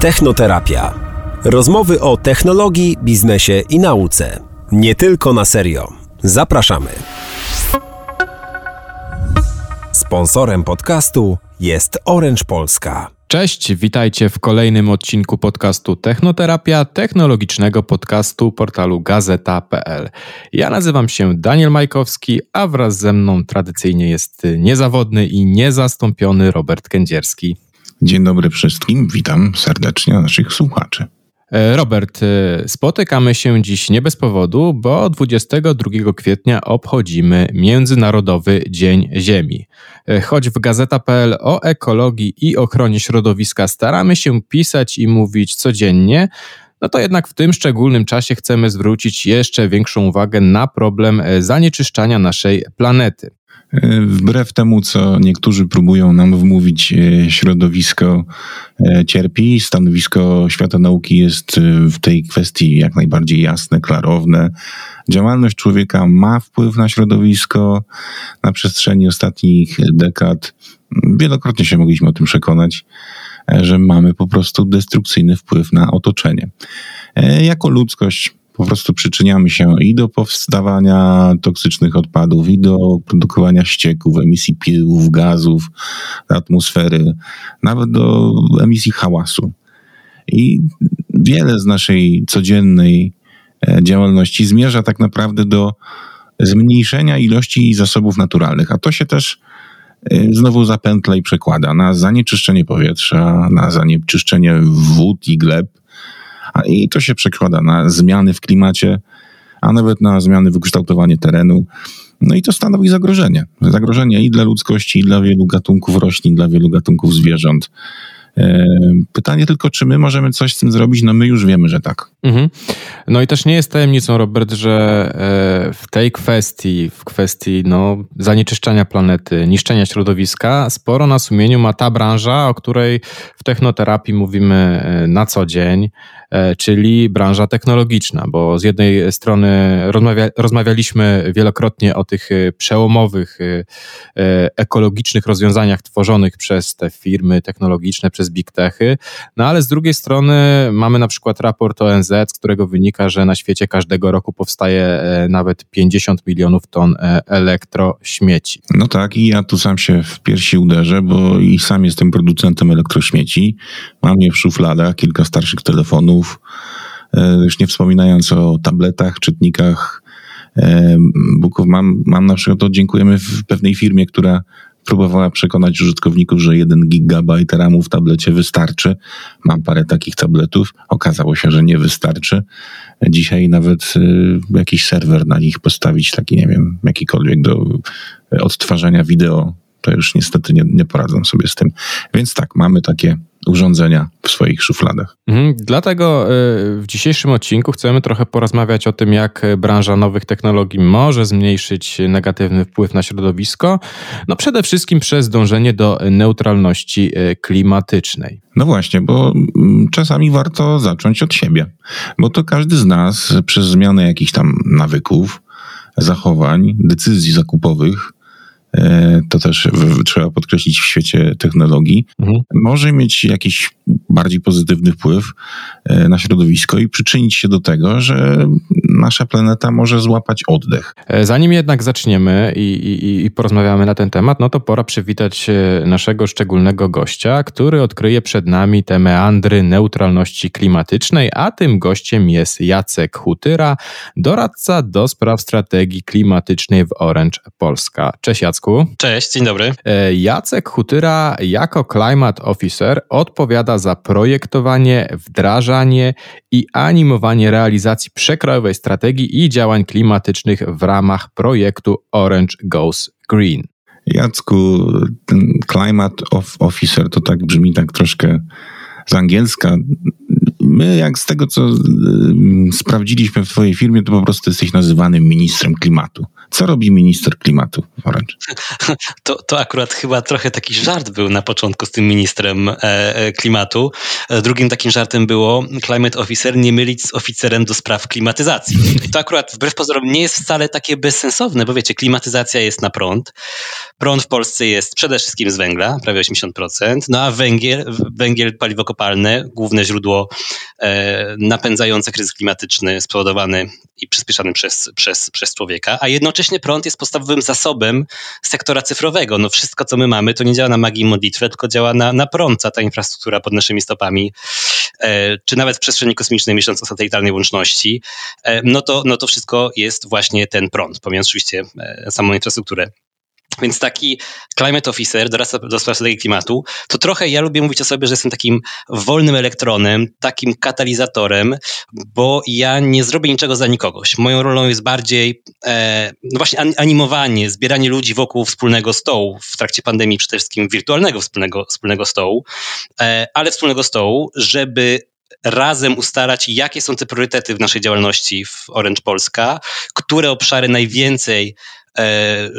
Technoterapia. Rozmowy o technologii, biznesie i nauce. Nie tylko na serio. Zapraszamy. Sponsorem podcastu jest Orange Polska. Cześć, witajcie w kolejnym odcinku podcastu Technoterapia, technologicznego podcastu portalu gazeta.pl. Ja nazywam się Daniel Majkowski, a wraz ze mną tradycyjnie jest niezawodny i niezastąpiony Robert Kędzierski. Dzień dobry wszystkim, witam serdecznie naszych słuchaczy. E, Robert, e, spotykamy się dziś nie bez powodu, bo 22 kwietnia obchodzimy Międzynarodowy Dzień Ziemi. E, choć w gazeta.pl o ekologii i ochronie środowiska staramy się pisać i mówić codziennie, no to jednak w tym szczególnym czasie chcemy zwrócić jeszcze większą uwagę na problem zanieczyszczania naszej planety. Wbrew temu, co niektórzy próbują nam wmówić, e, środowisko e, cierpi. Stanowisko świata nauki jest w tej kwestii jak najbardziej jasne, klarowne. Działalność człowieka ma wpływ na środowisko. Na przestrzeni ostatnich dekad wielokrotnie się mogliśmy o tym przekonać, że mamy po prostu destrukcyjny wpływ na otoczenie. Jako ludzkość po prostu przyczyniamy się i do powstawania toksycznych odpadów, i do produkowania ścieków, emisji pyłów, gazów, atmosfery, nawet do emisji hałasu. I wiele z naszej codziennej e, działalności zmierza tak naprawdę do zmniejszenia ilości zasobów naturalnych, a to się też e, znowu zapętla i przekłada na zanieczyszczenie powietrza, na zanieczyszczenie wód i gleb, i to się przekłada na zmiany w klimacie, a nawet na zmiany w kształtowaniu terenu. No i to stanowi zagrożenie. Zagrożenie i dla ludzkości, i dla wielu gatunków roślin, dla wielu gatunków zwierząt. E, pytanie tylko, czy my możemy coś z tym zrobić? No my już wiemy, że tak. Mhm. No i też nie jest tajemnicą, Robert, że e, w tej kwestii, w kwestii no, zanieczyszczania planety, niszczenia środowiska, sporo na sumieniu ma ta branża, o której w technoterapii mówimy e, na co dzień. E, czyli branża technologiczna, bo z jednej strony rozmawia, rozmawialiśmy wielokrotnie o tych przełomowych, ekologicznych rozwiązaniach tworzonych przez te firmy technologiczne, przez big techy, no ale z drugiej strony mamy na przykład raport ONZ, z którego wynika, że na świecie każdego roku powstaje nawet 50 milionów ton elektrośmieci. No tak, i ja tu sam się w piersi uderzę, bo i sam jestem producentem elektrośmieci. Mam je w szufladach, kilka starszych telefonów, E, już nie wspominając o tabletach, czytnikach e, Buków. Mam, mam na przykład, to dziękujemy w pewnej firmie, która próbowała przekonać użytkowników, że 1 gigabajt RAMu w tablecie wystarczy. Mam parę takich tabletów. Okazało się, że nie wystarczy. Dzisiaj nawet e, jakiś serwer na nich postawić, taki nie wiem, jakikolwiek do odtwarzania wideo, to już niestety nie, nie poradzą sobie z tym. Więc tak, mamy takie urządzenia w swoich szufladach. Mhm, dlatego y, w dzisiejszym odcinku chcemy trochę porozmawiać o tym, jak branża nowych technologii może zmniejszyć negatywny wpływ na środowisko. No przede wszystkim przez dążenie do neutralności y, klimatycznej. No właśnie, bo mm, czasami warto zacząć od siebie, bo to każdy z nas przez zmianę jakichś tam nawyków, zachowań, decyzji zakupowych to też trzeba podkreślić w świecie technologii, mhm. może mieć jakiś bardziej pozytywny wpływ e, na środowisko i przyczynić się do tego, że nasza planeta może złapać oddech. E, zanim jednak zaczniemy i, i, i porozmawiamy na ten temat, no to pora przywitać naszego szczególnego gościa, który odkryje przed nami te meandry neutralności klimatycznej, a tym gościem jest Jacek Hutyra, doradca do spraw strategii klimatycznej w Orange Polska. Cześć Jacek. Jacku. Cześć, dzień dobry. E, Jacek Hutyra jako Climate Officer odpowiada za projektowanie, wdrażanie i animowanie realizacji przekrojowej strategii i działań klimatycznych w ramach projektu Orange Goes Green. Jacku, ten Climate Officer to tak brzmi tak troszkę z angielska. My, jak z tego, co y, sprawdziliśmy w Twojej firmie, to po prostu jesteś nazywany ministrem klimatu. Co robi minister klimatu Orange? To, to akurat chyba trochę taki żart był na początku z tym ministrem e, e, klimatu. E, drugim takim żartem było climate officer nie mylić z oficerem do spraw klimatyzacji. I to akurat wbrew pozorom nie jest wcale takie bezsensowne, bo wiecie, klimatyzacja jest na prąd. Prąd w Polsce jest przede wszystkim z węgla, prawie 80%, no a węgiel, węgiel paliwo kopalne, główne źródło e, napędzające kryzys klimatyczny spowodowany i przyspieszany przez, przez, przez człowieka, a jednocześnie prąd jest podstawowym zasobem sektora cyfrowego. No wszystko, co my mamy, to nie działa na magii modlitwę, tylko działa na, na prąd, ta infrastruktura pod naszymi stopami, e, czy nawet w przestrzeni kosmicznej, myśląc o satelitarnej łączności, e, no, to, no to wszystko jest właśnie ten prąd, pomijając oczywiście e, samą infrastrukturę. Więc taki climate officer, dorasta do spraw strategii klimatu, to trochę ja lubię mówić o sobie, że jestem takim wolnym elektronem, takim katalizatorem, bo ja nie zrobię niczego za nikogoś. Moją rolą jest bardziej e, no właśnie animowanie, zbieranie ludzi wokół wspólnego stołu, w trakcie pandemii przede wszystkim wirtualnego wspólnego, wspólnego stołu, e, ale wspólnego stołu, żeby razem ustalać, jakie są te priorytety w naszej działalności w Orange Polska, które obszary najwięcej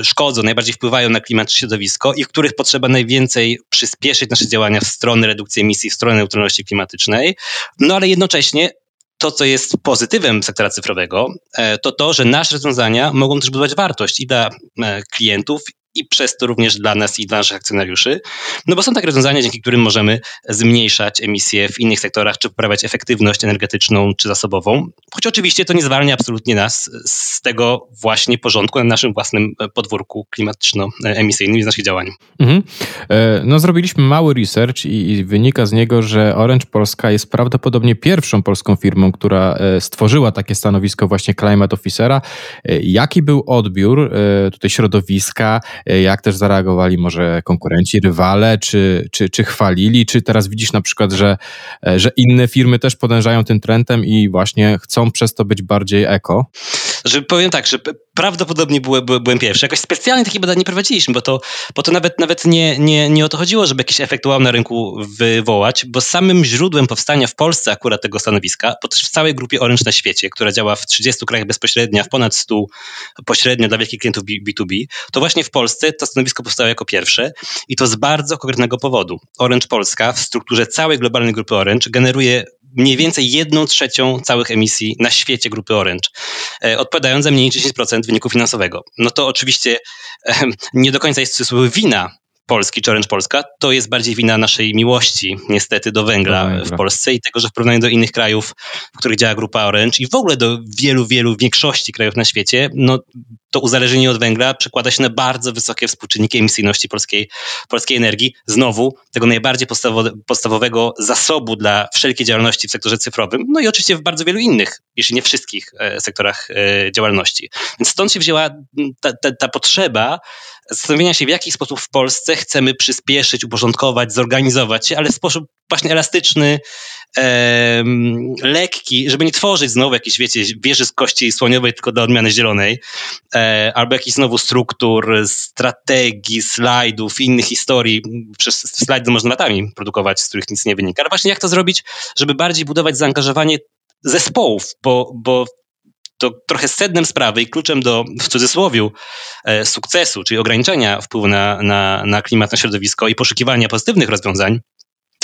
szkodzą, najbardziej wpływają na klimat czy środowisko i w których potrzeba najwięcej przyspieszyć nasze działania w stronę redukcji emisji, w stronę neutralności klimatycznej. No ale jednocześnie to, co jest pozytywem sektora cyfrowego, e, to to, że nasze rozwiązania mogą też budować wartość i dla e, klientów, i przez to również dla nas i dla naszych akcjonariuszy. No bo są takie rozwiązania, dzięki którym możemy zmniejszać emisje w innych sektorach, czy poprawiać efektywność energetyczną czy zasobową. Choć oczywiście to nie zwalnia absolutnie nas z tego właśnie porządku na naszym własnym podwórku klimatyczno-emisyjnym i z naszych działań. Mhm. E, no zrobiliśmy mały research i, wynika z niego, że Orange Polska jest prawdopodobnie pierwszą polską firmą, która e, stworzyła takie stanowisko właśnie Climate Officera. E, jaki był odbiór tutaj środowiska, E, jak też zareagowali może konkurenci, rywale, czy, czy, czy chwalili, czy teraz widzisz na przykład, że, e, że inne firmy też podążają tym trendem i właśnie chcą przez to być bardziej eko? Że powiem tak, że prawdopodobnie byłem, byłem pierwszy. Jakoś specjalnie takie badanie nie prowadziliśmy, bo to, bo to nawet, nawet nie, nie, nie o to chodziło, żeby jakiś efekt wow na rynku wywołać, bo samym źródłem powstania w Polsce akurat tego stanowiska, bo też w całej grupie Orange na świecie, która działa w 30 krajach bezpośrednio, w ponad 100 pośrednio dla wielkich klientów B2B, to właśnie w Polsce to stanowisko powstało jako pierwsze i to z bardzo konkretnego powodu. Orange Polska w strukturze całej globalnej grupy Orange generuje mniej więcej jedną trzecią całych emisji na świecie grupy Orange, e, odpowiadając za mniej niż 10% wyniku finansowego. No to oczywiście nie do końca jest cudzysłowie wina Polski czy Orange Polska, to jest bardziej wina naszej miłości niestety do węgla w Polsce i tego, że w porównaniu do innych krajów, w których działa grupa Orange i w ogóle do wielu, wielu, większości krajów na świecie, no to uzależnienie od węgla przekłada się na bardzo wysokie współczynniki emisyjności polskiej, polskiej energii. Znowu tego najbardziej podstawowego zasobu dla wszelkiej działalności w sektorze cyfrowym, no i oczywiście w bardzo wielu innych, jeśli nie wszystkich e, sektorach e, działalności. Więc stąd się wzięła ta, ta, ta potrzeba zastanowienia się, w jaki sposób w Polsce chcemy przyspieszyć, uporządkować, zorganizować się, ale w sposób właśnie elastyczny, e, lekki, żeby nie tworzyć znowu jakiejś, wiecie, wieży z kości słoniowej tylko dla odmiany zielonej, e, albo jakichś znowu struktur, strategii, slajdów, innych historii. Przez slajdy można latami produkować, z których nic nie wynika. Ale właśnie jak to zrobić, żeby bardziej budować zaangażowanie zespołów, bo, bo to trochę sednem sprawy i kluczem do, w cudzysłowie, e, sukcesu, czyli ograniczenia wpływu na, na, na klimat, na środowisko i poszukiwania pozytywnych rozwiązań,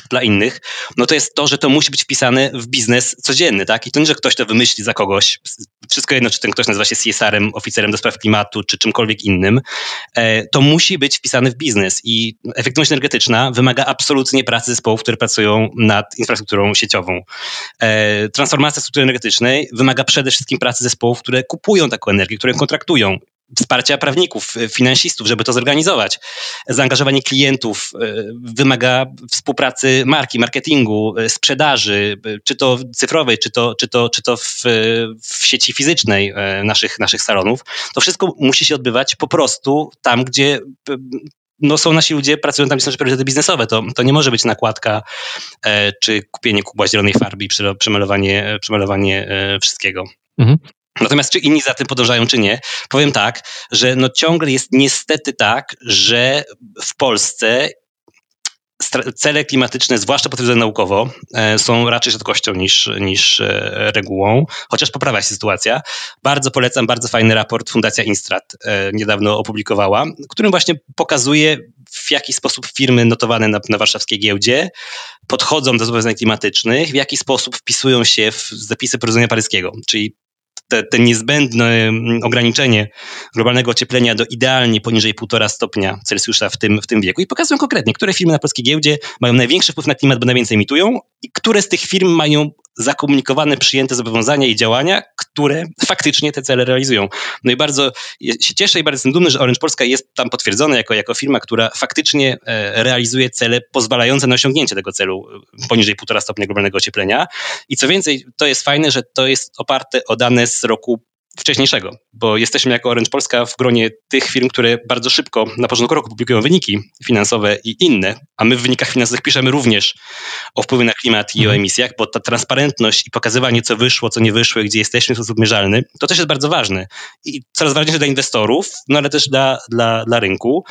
dla innych, no to jest to, że to musi być wpisane w biznes codzienny, tak? I to nie, że ktoś to wymyśli za kogoś. Wszystko jedno, czy ten ktoś nazywa się CSR-em, oficerem do spraw klimatu, czy czymkolwiek innym. E, to musi być wpisane w biznes i efektywność energetyczna wymaga absolutnie pracy zespołów, które pracują nad infrastrukturą sieciową. E, transformacja struktury energetycznej wymaga przede wszystkim pracy zespołów, które kupują taką energię, które kontraktują wsparcia prawników, y, finansistów, żeby to zorganizować. Zaangażowanie klientów y, wymaga współpracy marki, marketingu, y, sprzedaży, czy to cyfrowej, czy to, czy to, czy to w, w sieci fizycznej naszych, naszych salonów. To wszystko musi się odbywać po prostu tam, gdzie no są nasi ludzie, pracują tam, gdzie są priorytety biznesowe. To, to nie może być nakładka e, czy kupienie kubła zielonej farby i przemalowanie, przemalowanie e, wszystkiego. Mhm. Natomiast czy inni za tym podążają, czy nie? Powiem tak, że no ciągle jest niestety tak, że w Polsce cele klimatyczne, zwłaszcza potwierdzone naukowo, e, są raczej rzadkością niż, niż e, regułą, chociaż poprawia się sytuacja. Bardzo polecam, bardzo fajny raport Fundacja Instrat niedawno opublikowała, którym właśnie pokazuje, w jaki sposób firmy notowane na, na warszawskiej giełdzie podchodzą do zobowiązań klimatycznych, w jaki sposób wpisują się w zapisy porozumienia paryskiego, czyli te, te niezbędne mm, ograniczenie globalnego ocieplenia do idealnie poniżej 1,5 stopnia Celsjusza w tym, w tym wieku. I pokazują konkretnie, które firmy na polskiej giełdzie mają największy wpływ na klimat, bo najwięcej emitują i które z tych firm mają zakomunikowane, przyjęte zobowiązania i działania, które faktycznie te cele realizują. No i bardzo się cieszę i bardzo jestem dumny, że Orange Polska jest tam potwierdzona jako, jako firma, która faktycznie e, realizuje cele pozwalające na osiągnięcie tego celu e, poniżej 1,5 stopnia globalnego ocieplenia. I co więcej, to jest fajne, że to jest oparte o dane z roku wcześniejszego, bo jesteśmy jako Orange Polska w gronie tych firm, które bardzo szybko na początku roku publikują wyniki finansowe i inne, a my w wynikach finansowych piszemy również o wpływie na klimat i o mhm. emisjach, bo ta transparentność i pokazywanie, co wyszło, co nie wyszło, gdzie jesteśmy w sposób mierzalny, to też jest bardzo ważne i coraz ważniejsze dla inwestorów, no ale też dla, dla, dla rynku.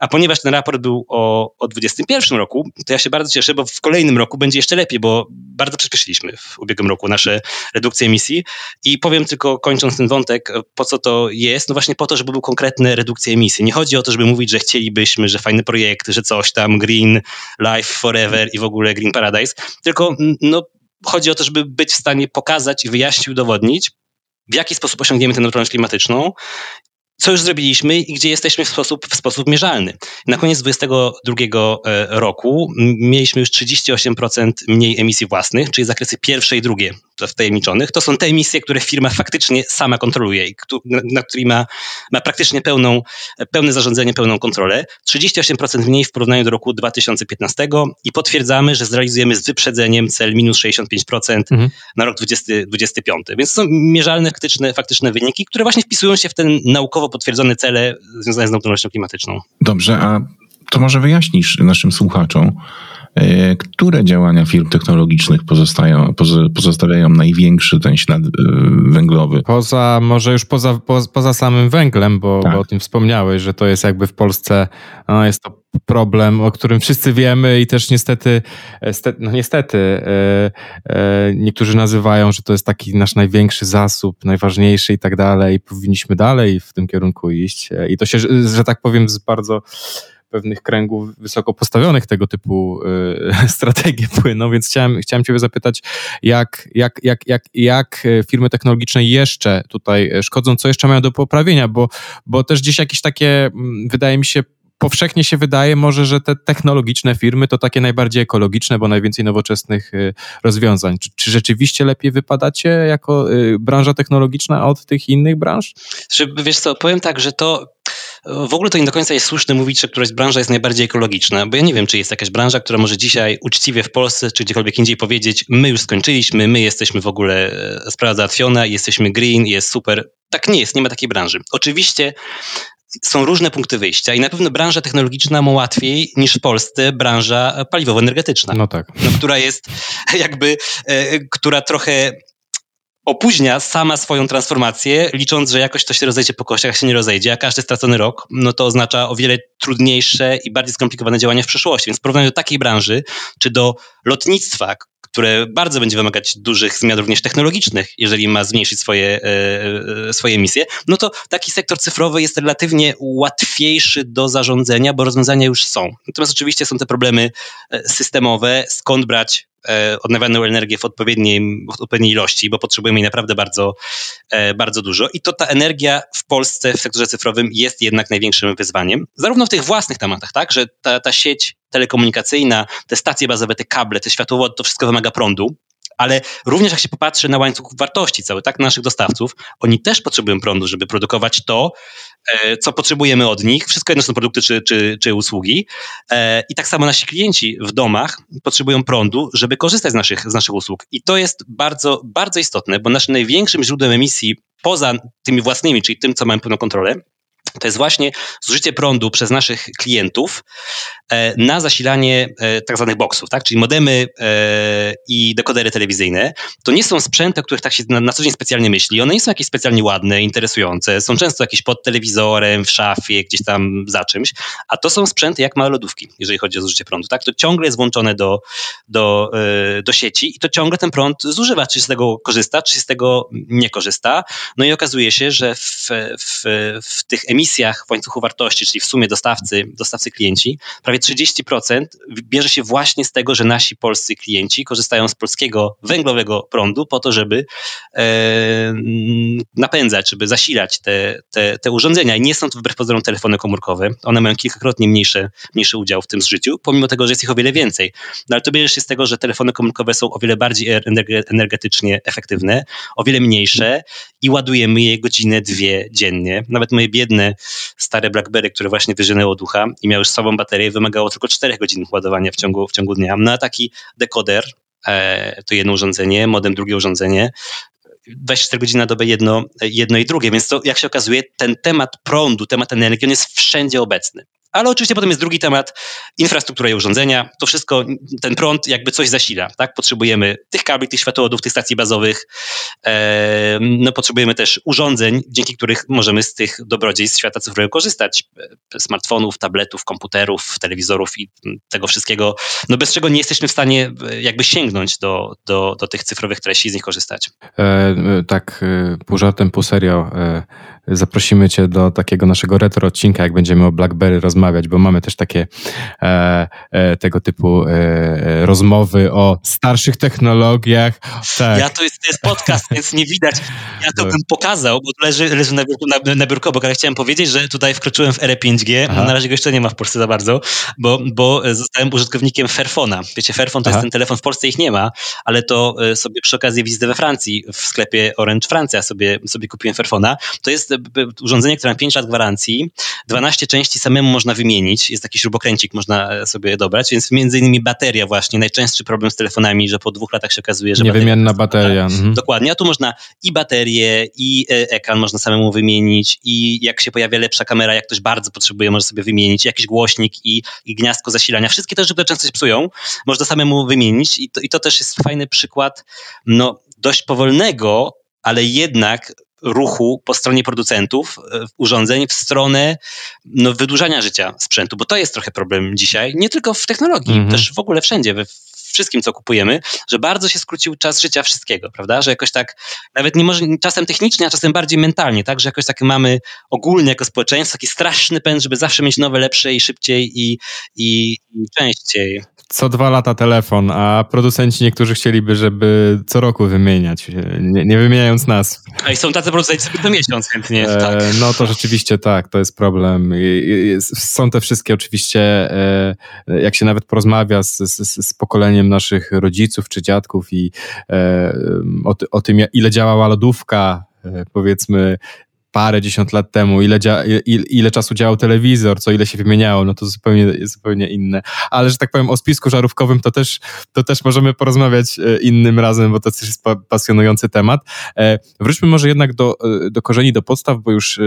A ponieważ ten raport był o, o 2021 roku, to ja się bardzo cieszę, bo w kolejnym roku będzie jeszcze lepiej, bo bardzo przyspieszyliśmy w ubiegłym roku nasze redukcje emisji i powiem tylko kończąc ten wątek, po co to jest? No właśnie po to, żeby były konkretne redukcje emisji. Nie chodzi o to, żeby mówić, że chcielibyśmy, że fajny projekt, że coś tam, Green Life Forever i w ogóle Green Paradise, tylko no, chodzi o to, żeby być w stanie pokazać i wyjaśnić, udowodnić, w jaki sposób osiągniemy tę neutralność klimatyczną co już zrobiliśmy i gdzie jesteśmy w sposób, w sposób mierzalny. Na koniec 2022 e, roku mieliśmy już 38% mniej emisji własnych, czyli zakresy pierwsze i drugie wtajemniczonych. To są te emisje, które firma faktycznie sama kontroluje i nad którymi ma, ma praktycznie pełną, pełne zarządzanie, pełną kontrolę. 38% mniej w porównaniu do roku 2015 i potwierdzamy, że zrealizujemy z wyprzedzeniem cel minus 65% mhm. na rok 2025. Więc są mierzalne, faktyczne, faktyczne wyniki, które właśnie wpisują się w ten naukowo potwierdzone cele związane z neutralnością klimatyczną. Dobrze, a to może wyjaśnisz naszym słuchaczom, które działania firm technologicznych pozostają, pozostawiają największy ten ślad e, węglowy? Poza, może już poza, po, poza samym węglem, bo, tak. bo, o tym wspomniałeś, że to jest jakby w Polsce, no jest to problem, o którym wszyscy wiemy i też niestety, no niestety, e, e, niektórzy nazywają, że to jest taki nasz największy zasób, najważniejszy i tak dalej. Powinniśmy dalej w tym kierunku iść. E, I to się, że tak powiem, z bardzo pewnych kręgów wysoko postawionych tego typu y, strategie płyną, więc chciałem, chciałem Ciebie zapytać, jak, jak, jak, jak, jak firmy technologiczne jeszcze tutaj szkodzą, co jeszcze mają do poprawienia, bo, bo też gdzieś jakieś takie, mm, wydaje mi się, powszechnie się wydaje może, że te technologiczne firmy to takie najbardziej ekologiczne, bo najwięcej nowoczesnych rozwiązań. Czy, czy rzeczywiście lepiej wypadacie jako branża technologiczna od tych innych branż? Wiesz co, powiem tak, że to w ogóle to nie do końca jest słuszne mówić, że któraś branża jest najbardziej ekologiczna, bo ja nie wiem, czy jest jakaś branża, która może dzisiaj uczciwie w Polsce czy gdziekolwiek indziej powiedzieć, my już skończyliśmy, my jesteśmy w ogóle, e, sprawa załatwiona, jesteśmy green, jest super. Tak nie jest, nie ma takiej branży. Oczywiście są różne punkty wyjścia i na pewno branża technologiczna ma łatwiej niż w Polsce branża paliwowo-energetyczna. No tak. No, która jest jakby, e, która trochę opóźnia sama swoją transformację, licząc, że jakoś to się rozejdzie po kościach, się nie rozejdzie, a każdy stracony rok, no to oznacza o wiele trudniejsze i bardziej skomplikowane działania w przyszłości. Więc w porównaniu do takiej branży, czy do lotnictwa, które bardzo będzie wymagać dużych zmian również technologicznych, jeżeli ma zmniejszyć swoje, e, e, swoje emisje, no to taki sektor cyfrowy jest relatywnie łatwiejszy do zarządzania, bo rozwiązania już są. Natomiast oczywiście są te problemy e, systemowe, skąd brać odnawialną energię w odpowiedniej, w odpowiedniej ilości, bo potrzebujemy jej naprawdę bardzo, bardzo dużo. I to ta energia w Polsce w sektorze cyfrowym jest jednak największym wyzwaniem, zarówno w tych własnych tematach, tak, że ta, ta sieć telekomunikacyjna, te stacje bazowe, te kable, te światłowody, to wszystko wymaga prądu. Ale również jak się popatrzy na łańcuch wartości cały, tak, naszych dostawców, oni też potrzebują prądu, żeby produkować to, e, co potrzebujemy od nich. Wszystko jedno są produkty czy, czy, czy usługi. E, I tak samo nasi klienci w domach potrzebują prądu, żeby korzystać z naszych, z naszych usług. I to jest bardzo, bardzo istotne, bo naszym największym źródłem emisji poza tymi własnymi, czyli tym, co mamy pełną kontrolę, to jest właśnie zużycie prądu przez naszych klientów e, na zasilanie e, tak zwanych boksów, tak? czyli modemy e, i dekodery telewizyjne. To nie są sprzęty, o których tak się na, co dzień specjalnie myśli. One nie są jakieś specjalnie ładne, interesujące. Są często jakieś pod telewizorem, w szafie, gdzieś tam za czymś. A to są sprzęty jak małe lodówki, jeżeli chodzi o zużycie prądu. Tak? To ciągle jest włączone do, do, do sieci i to ciągle ten prąd zużywa. Czy z tego korzysta, czy z tego nie korzysta. No i okazuje się, że w, w, w tych emisjach w łańcuchu wartości, czyli w sumie dostawcy, dostawcy klienci, prawie 30% bierze się właśnie z tego, że nasi polscy klienci korzystają z polskiego węglowego prądu po to, żeby e, napędzać, żeby zasilać te, te, te urządzenia. I nie są to wbrew pozorom telefony komórkowe. One mają kilkakrotnie mniejszy, mniejszy udział w tym zżyciu, pomimo tego, że jest ich o wiele więcej. No ale to bierze się z tego, że telefony komórkowe są o wiele bardziej energetycznie efektywne, o wiele mniejsze i ładujemy je godzinę, dwie dziennie. Nawet moje biedne stare BlackBerry, które właśnie wyżynęło ducha i miały słabą baterię, wymagało tylko 4 godzin ładowania w ciągu, w ciągu dnia. No a taki dekoder, e, to jedno urządzenie, modem drugie urządzenie, 24 godziny na dobę jedno, jedno i drugie, więc to jak się okazuje, ten temat prądu, temat energii, on jest wszędzie obecny. Ale oczywiście potem jest drugi temat, infrastruktura i urządzenia. To wszystko, ten prąd jakby coś zasila, tak? Potrzebujemy tych kabli, tych światłowodów, tych stacji bazowych. E, no potrzebujemy też urządzeń, dzięki których możemy z tych dobrodziejstw świata cyfrowego korzystać. E, smartfonów, tabletów, komputerów, telewizorów i tego wszystkiego, no bez czego nie jesteśmy w stanie e, jakby sięgnąć do, do, do tych cyfrowych treści i z nich korzystać. E, tak, pół żartem, pół serio. E, zaprosimy cię do takiego naszego retro odcinka, jak będziemy o BlackBerry rozmawiać, bo mamy też takie e, e, tego typu e, e rozmowy o starszych technologiach. Tak. Ja to jest, to jest podcast, więc nie widać. Ja to bym pokazał, bo tu leży, leży na, biurku, na, na biurko, bo ale chciałem powiedzieć, że tutaj wkroczyłem w erę 5G. Aha. Na razie go jeszcze nie ma w Polsce za bardzo, bo, bo zostałem użytkownikiem Fairfona. Wiecie, Fairphone to Aha. jest ten telefon, w Polsce ich nie ma, ale to e, sobie przy okazji wizyty we Francji, w sklepie Orange Francja sobie, sobie kupiłem Fairphona. To jest urządzenie, które ma 5 lat gwarancji, 12 części samemu można wymienić, jest taki śrubokręcik, można sobie dobrać, więc między innymi bateria właśnie, najczęstszy problem z telefonami, że po dwóch latach się okazuje, że Niewymienna bateria. bateria. Mhm. Dokładnie, a tu można i baterię, i e, ekran można samemu wymienić i jak się pojawia lepsza kamera, jak ktoś bardzo potrzebuje, może sobie wymienić, jakiś głośnik i, i gniazdko zasilania. Wszystkie te rzeczy, które często się psują, można samemu wymienić i to, i to też jest fajny przykład no, dość powolnego, ale jednak ruchu po stronie producentów e, urządzeń w stronę no, wydłużania życia sprzętu, bo to jest trochę problem dzisiaj, nie tylko w technologii, mm -hmm. też w ogóle wszędzie, we wszystkim, co kupujemy, że bardzo się skrócił czas życia wszystkiego, prawda? Że jakoś tak, nawet nie może czasem technicznie, a czasem bardziej mentalnie, tak? Że jakoś tak mamy ogólnie jako społeczeństwo taki straszny pęd, żeby zawsze mieć nowe, lepsze i szybciej i, i, i częściej co dwa lata telefon, a producenci niektórzy chcieliby, żeby co roku wymieniać, nie, nie wymieniając nas. A i są tacy producenci, co miesiąc chętnie. E, tak. No to rzeczywiście tak, to jest problem. Są te wszystkie oczywiście, e, jak się nawet porozmawia z, z, z pokoleniem naszych rodziców czy dziadków i e, o, o tym, ile działała lodówka, e, powiedzmy parę dziesiąt lat temu, ile, dzia, ile, ile czasu działał telewizor, co ile się wymieniało, no to zupełnie, zupełnie inne. Ale, że tak powiem, o spisku żarówkowym to też, to też możemy porozmawiać e, innym razem, bo to też jest pasjonujący temat. E, wróćmy może jednak do, e, do korzeni, do podstaw, bo już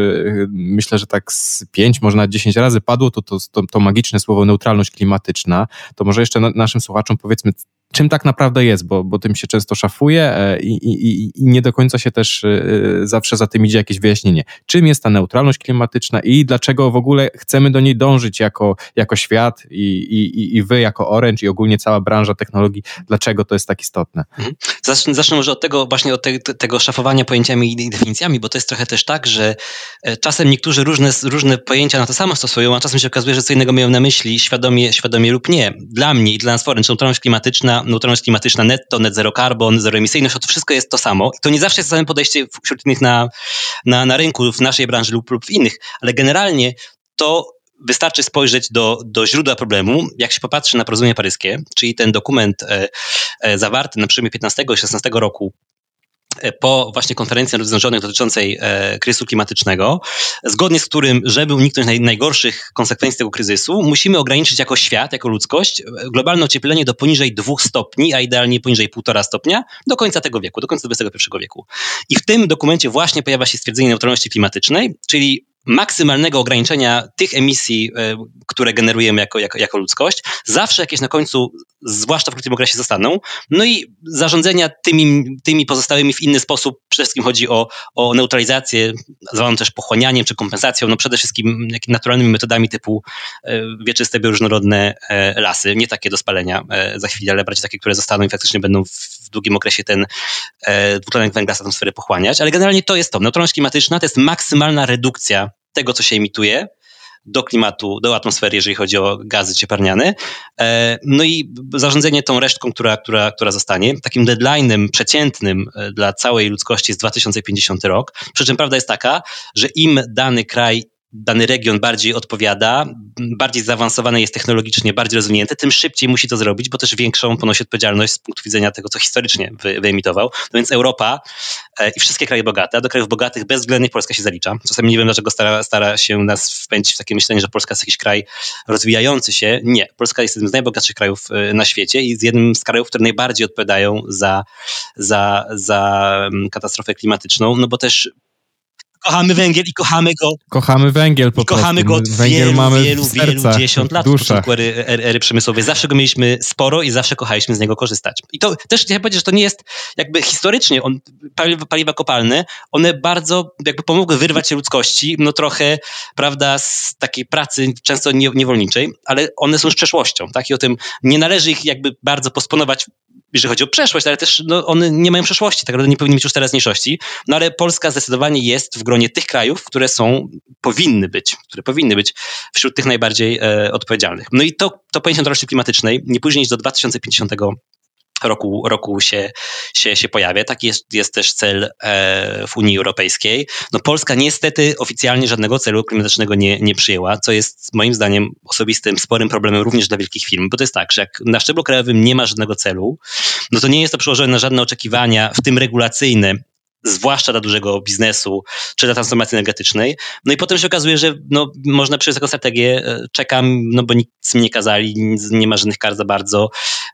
myślę, że tak z pięć, może nawet dziesięć razy padło to, to, to, to magiczne słowo neutralność klimatyczna. To może jeszcze na, naszym słuchaczom powiedzmy, czym tak naprawdę jest, bo, bo tym się często szafuje e, i, i, i nie do końca się też e, zawsze za tym idzie jakieś wyjaśnienie. Czym jest ta neutralność klimatyczna i dlaczego w ogóle chcemy do niej dążyć jako, jako świat i, i, i wy jako Orange i ogólnie cała branża technologii, dlaczego to jest tak istotne? Mhm. Zacznę, zacznę może od tego właśnie od te, tego szafowania pojęciami i definicjami, bo to jest trochę też tak, że e, czasem niektórzy różne, różne pojęcia na to samo stosują, a czasem się okazuje, że co innego mają na myśli, świadomie, świadomie lub nie. Dla mnie i dla nas Orange neutralność klimatyczna neutralność klimatyczna netto, net zero carbon, zero emisyjność, to wszystko jest to samo. I to nie zawsze jest same podejście wśród innych na, na, na rynku, w naszej branży lub, lub w innych, ale generalnie to wystarczy spojrzeć do, do źródła problemu. Jak się popatrzy na porozumienie paryskie, czyli ten dokument e, e, zawarty na przełomie 15 i 16 roku po właśnie konferencji Narodów dotyczącej e, kryzysu klimatycznego, zgodnie z którym, żeby uniknąć naj, najgorszych konsekwencji tego kryzysu, musimy ograniczyć jako świat, jako ludzkość, e, globalne ocieplenie do poniżej 2 stopni, a idealnie poniżej 1,5 stopnia do końca tego wieku, do końca XXI wieku. I w tym dokumencie właśnie pojawia się stwierdzenie neutralności klimatycznej, czyli maksymalnego ograniczenia tych emisji, e, które generujemy jako, jako, jako ludzkość, zawsze jakieś na końcu, zwłaszcza w krótkim okresie, zostaną. No i zarządzania tymi, tymi pozostałymi w inny sposób, przede wszystkim chodzi o, o neutralizację, zwaną też pochłanianiem czy kompensacją, no przede wszystkim naturalnymi metodami typu e, wieczyste, bioróżnorodne e, lasy, nie takie do spalenia za chwilę, ale bardziej takie, które zostaną i faktycznie będą w długim okresie ten dwutlenek węgla z atmosfery pochłaniać, ale generalnie to jest to. Neutralność klimatyczna to jest maksymalna redukcja tego, co się emituje do klimatu, do atmosfery, jeżeli chodzi o gazy cieplarniane. E, no i zarządzanie tą resztką, która, która, która zostanie. Takim deadline'em przeciętnym e, dla całej ludzkości jest 2050 rok. Przy czym prawda jest taka, że im dany kraj dany region bardziej odpowiada, bardziej zaawansowany jest technologicznie, bardziej rozwinięty, tym szybciej musi to zrobić, bo też większą ponosi odpowiedzialność z punktu widzenia tego, co historycznie wy, wyemitował. No więc Europa e, i wszystkie kraje bogate, a do krajów bogatych bezwzględnie Polska się zalicza. Czasami nie wiem, dlaczego stara, stara się nas wpędzić w takie myślenie, że Polska jest jakiś kraj rozwijający się. Nie. Polska jest jednym z najbogatszych krajów e, na świecie i jest jednym z krajów, które najbardziej odpowiadają za, za, za mm, katastrofę klimatyczną, no bo też kochamy węgiel i kochamy go. Kochamy węgiel po prostu. Kochamy go od węgiel wielu, mamy wielu, wielu dziesiąt lat w początku ery, ery przemysłowej. Zawsze go mieliśmy sporo i zawsze kochaliśmy z niego korzystać. I to też chciałem powiedzieć, że to nie jest jakby historycznie on, paliwa, paliwa kopalne, one bardzo jakby pomogły wyrwać się ludzkości, no trochę, prawda, z takiej pracy często niewolniczej, ale one są już przeszłością, tak? I o tym nie należy ich jakby bardzo posponować jeżeli chodzi o przeszłość, ale też no, one nie mają przeszłości, tak naprawdę nie powinny mieć już teraźniejszości. No ale Polska zdecydowanie jest w gronie tych krajów, które są, powinny być, które powinny być wśród tych najbardziej e, odpowiedzialnych. No i to, to pojęcie neutralności klimatycznej nie później niż do 2050 roku, roku się, się, się pojawia. Taki jest, jest też cel e, w Unii Europejskiej. No Polska niestety oficjalnie żadnego celu klimatycznego nie, nie przyjęła, co jest moim zdaniem osobistym, sporym problemem również dla wielkich firm, bo to jest tak, że jak na szczeblu krajowym nie ma żadnego celu, no to nie jest to przełożone na żadne oczekiwania, w tym regulacyjne, zwłaszcza dla dużego biznesu, czy dla transformacji energetycznej. No i potem się okazuje, że no, można przez taką strategię, e, czekam, no bo nic mi nie kazali, nie ma żadnych kar za bardzo.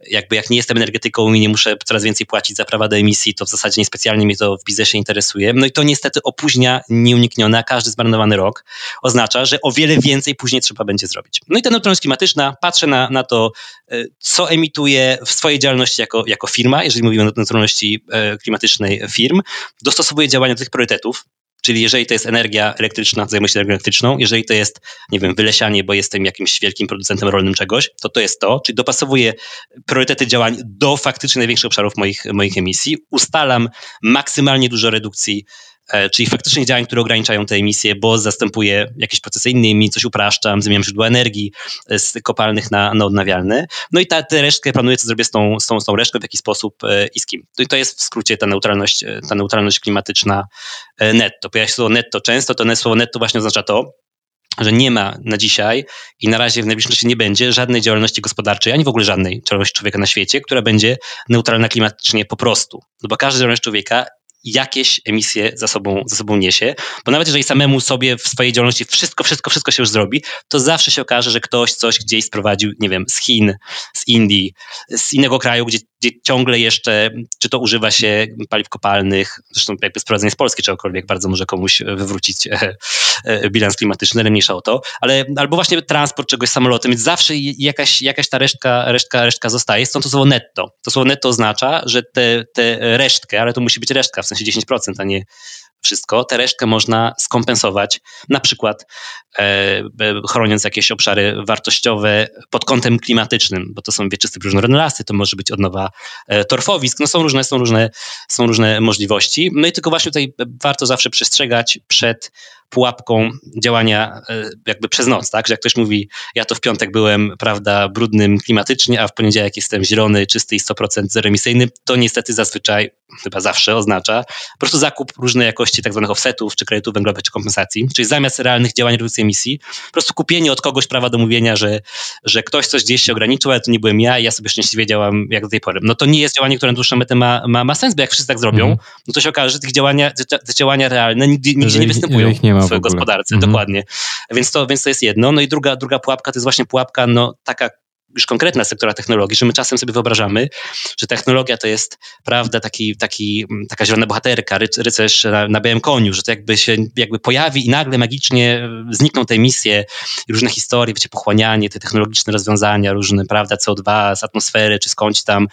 Jakby jak nie jestem energetyką i nie muszę coraz więcej płacić za prawa do emisji, to w zasadzie niespecjalnie mnie to w biznesie interesuje. No i to niestety opóźnia nieuniknione, a każdy zmarnowany rok oznacza, że o wiele więcej później trzeba będzie zrobić. No i ta neutralność klimatyczna, patrzę na, na to, e, co emituje w swojej działalności jako, jako firma, jeżeli mówimy o neutralności e, klimatycznej firm, dostosowuje działania do tych priorytetów, Czyli jeżeli to jest energia elektryczna, zajmuję się energią elektryczną, jeżeli to jest, nie wiem, wylesianie, bo jestem jakimś wielkim producentem rolnym czegoś, to to jest to, czyli dopasowuję priorytety działań do faktycznie największych obszarów moich, moich emisji, ustalam maksymalnie dużo redukcji czyli faktycznych działań, które ograniczają te emisje, bo zastępuje jakieś procesy innymi, coś upraszczam, zmieniam źródła energii e, z kopalnych na, na odnawialne. No i ta, tę resztkę planuję, co zrobię z tą, z, tą, z tą resztką, w jaki sposób e, i z kim. To, to jest w skrócie ta neutralność, ta neutralność klimatyczna netto. Pojawia się słowo netto często, to słowo netto właśnie oznacza to, że nie ma na dzisiaj i na razie w najbliższym czasie nie będzie żadnej działalności gospodarczej, ani w ogóle żadnej działalności człowieka na świecie, która będzie neutralna klimatycznie po prostu. No bo każda działalność człowieka jakieś emisje za sobą, za sobą niesie, bo nawet jeżeli samemu sobie w swojej działalności wszystko, wszystko, wszystko się już zrobi, to zawsze się okaże, że ktoś coś gdzieś sprowadził, nie wiem, z Chin, z Indii, z innego kraju, gdzie, gdzie ciągle jeszcze, czy to używa się paliw kopalnych, zresztą jakby sprowadzenie z Polski czegokolwiek bardzo może komuś wywrócić e, e, bilans klimatyczny, ale mniejsza o to, ale albo właśnie transport czegoś samolotem, więc zawsze jakaś, jakaś ta resztka, resztka, resztka zostaje, stąd to słowo netto. To słowo netto oznacza, że te, te resztkę, ale to musi być resztka, w sensie 10%, a nie wszystko. Tę resztkę można skompensować, na przykład e, chroniąc jakieś obszary wartościowe pod kątem klimatycznym, bo to są wieczyste różnorodne lasy, to może być odnowa e, torfowisk, no są różne, są różne, są różne możliwości. No i tylko właśnie tutaj warto zawsze przestrzegać przed pułapką działania e, jakby przez noc, tak? Że jak ktoś mówi, ja to w piątek byłem, prawda, brudnym klimatycznie, a w poniedziałek jestem zielony, czysty i 100% zeroemisyjny, to niestety zazwyczaj, chyba zawsze oznacza po prostu zakup różnej jakości tak zwanych offsetów, czy kredytów węglowych, czy kompensacji, czyli zamiast realnych działań redukcji emisji, po prostu kupienie od kogoś prawa do mówienia, że, że ktoś coś gdzieś się ograniczył, ale to nie byłem ja i ja sobie szczęśliwie działam jak do tej pory. No to nie jest działanie, które na dłuższą metę ma, ma, ma sens, bo jak wszyscy tak zrobią, mm. no to się okaże, że tych działania, te działania realne nigdy, nigdzie nie występują. Ich nie ma w gospodarce, mhm. dokładnie. Więc to, więc to jest jedno. No i druga, druga pułapka to jest właśnie pułapka no, taka już konkretna sektora technologii, że my czasem sobie wyobrażamy, że technologia to jest, prawda, taki, taki, taka zielona bohaterka, rycerz na, na białym koniu, że to jakby się jakby pojawi i nagle magicznie znikną te emisje i różne historie, wiecie, pochłanianie, te technologiczne rozwiązania, różne, prawda, CO2 z atmosfery, czy skądś tam.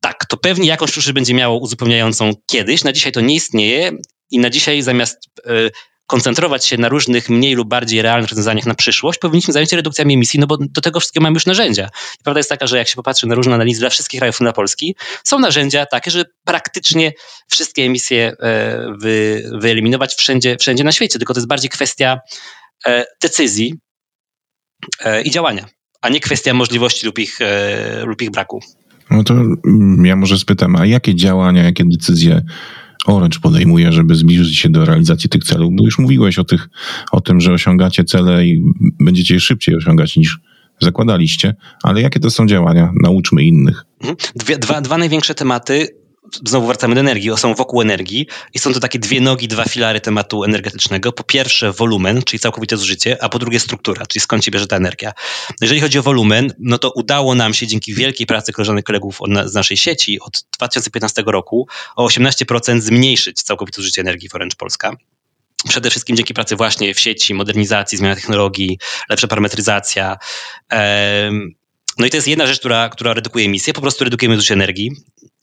Tak, to pewnie jakąś przyszłość będzie miało uzupełniającą kiedyś. Na dzisiaj to nie istnieje i na dzisiaj zamiast y, koncentrować się na różnych mniej lub bardziej realnych rozwiązaniach na przyszłość, powinniśmy zająć się redukcjami emisji, no bo do tego wszystkiego mamy już narzędzia. I prawda jest taka, że jak się popatrzy na różne analizy dla wszystkich krajów na Polski, są narzędzia takie, że praktycznie wszystkie emisje e, wy, wyeliminować wszędzie, wszędzie na świecie, tylko to jest bardziej kwestia e, decyzji e, i działania, a nie kwestia możliwości lub ich, lub ich braku. No to ja może spytam, a jakie działania, jakie decyzje Orange podejmuje, żeby zbliżyć się do realizacji tych celów? Bo już mówiłeś o, tych, o tym, że osiągacie cele i będziecie je szybciej osiągać niż zakładaliście, ale jakie to są działania? Nauczmy innych. Mhm. Dwie, dwa, dwa największe tematy znowu wracamy do energii, są wokół energii i są to takie dwie nogi, dwa filary tematu energetycznego. Po pierwsze wolumen, czyli całkowite zużycie, a po drugie struktura, czyli skąd się bierze ta energia. Jeżeli chodzi o wolumen, no to udało nam się dzięki wielkiej pracy koleżanek kolegów z naszej sieci od 2015 roku o 18% zmniejszyć całkowite zużycie energii w Orange Polska. Przede wszystkim dzięki pracy właśnie w sieci, modernizacji, zmiany technologii, lepsza parametryzacja. No i to jest jedna rzecz, która, która redukuje emisję, po prostu redukujemy zużycie energii.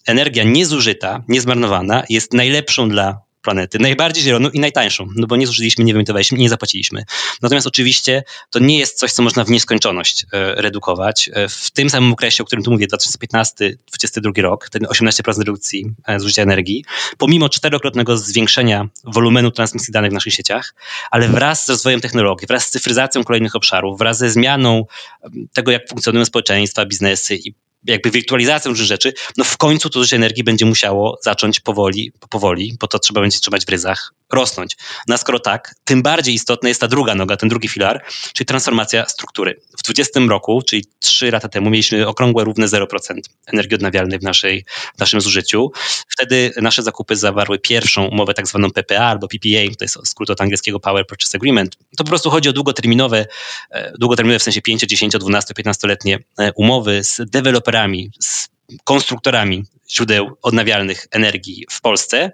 Energia niezużyta, niezmarnowana jest najlepszą dla planety, najbardziej zieloną i najtańszą, no bo nie zużyliśmy, nie wyemitowaliśmy, nie zapłaciliśmy. Natomiast oczywiście to nie jest coś, co można w nieskończoność e, redukować. E, w tym samym okresie, o którym tu mówię, 2015-2022 rok, ten 18% redukcji e, zużycia energii, pomimo czterokrotnego zwiększenia wolumenu transmisji danych w naszych sieciach, ale wraz z rozwojem technologii, wraz z cyfryzacją kolejnych obszarów, wraz ze zmianą tego, jak funkcjonują społeczeństwa, biznesy i jakby wirtualizacją różnych rzeczy, no w końcu to zużycie energii będzie musiało zacząć powoli, powoli, bo to trzeba będzie trzymać w ryzach, rosnąć. No skoro tak, tym bardziej istotna jest ta druga noga, ten drugi filar, czyli transformacja struktury. W 2020 roku, czyli 3 lata temu, mieliśmy okrągłe równe 0% energii odnawialnej w, naszej, w naszym zużyciu. Wtedy nasze zakupy zawarły pierwszą umowę tak zwaną PPA albo PPA, to jest skrót od angielskiego Power Purchase Agreement. To po prostu chodzi o długoterminowe, e, długoterminowe w sensie 5, 10, 12, 15-letnie umowy z deweloperami, z konstruktorami źródeł odnawialnych energii w Polsce,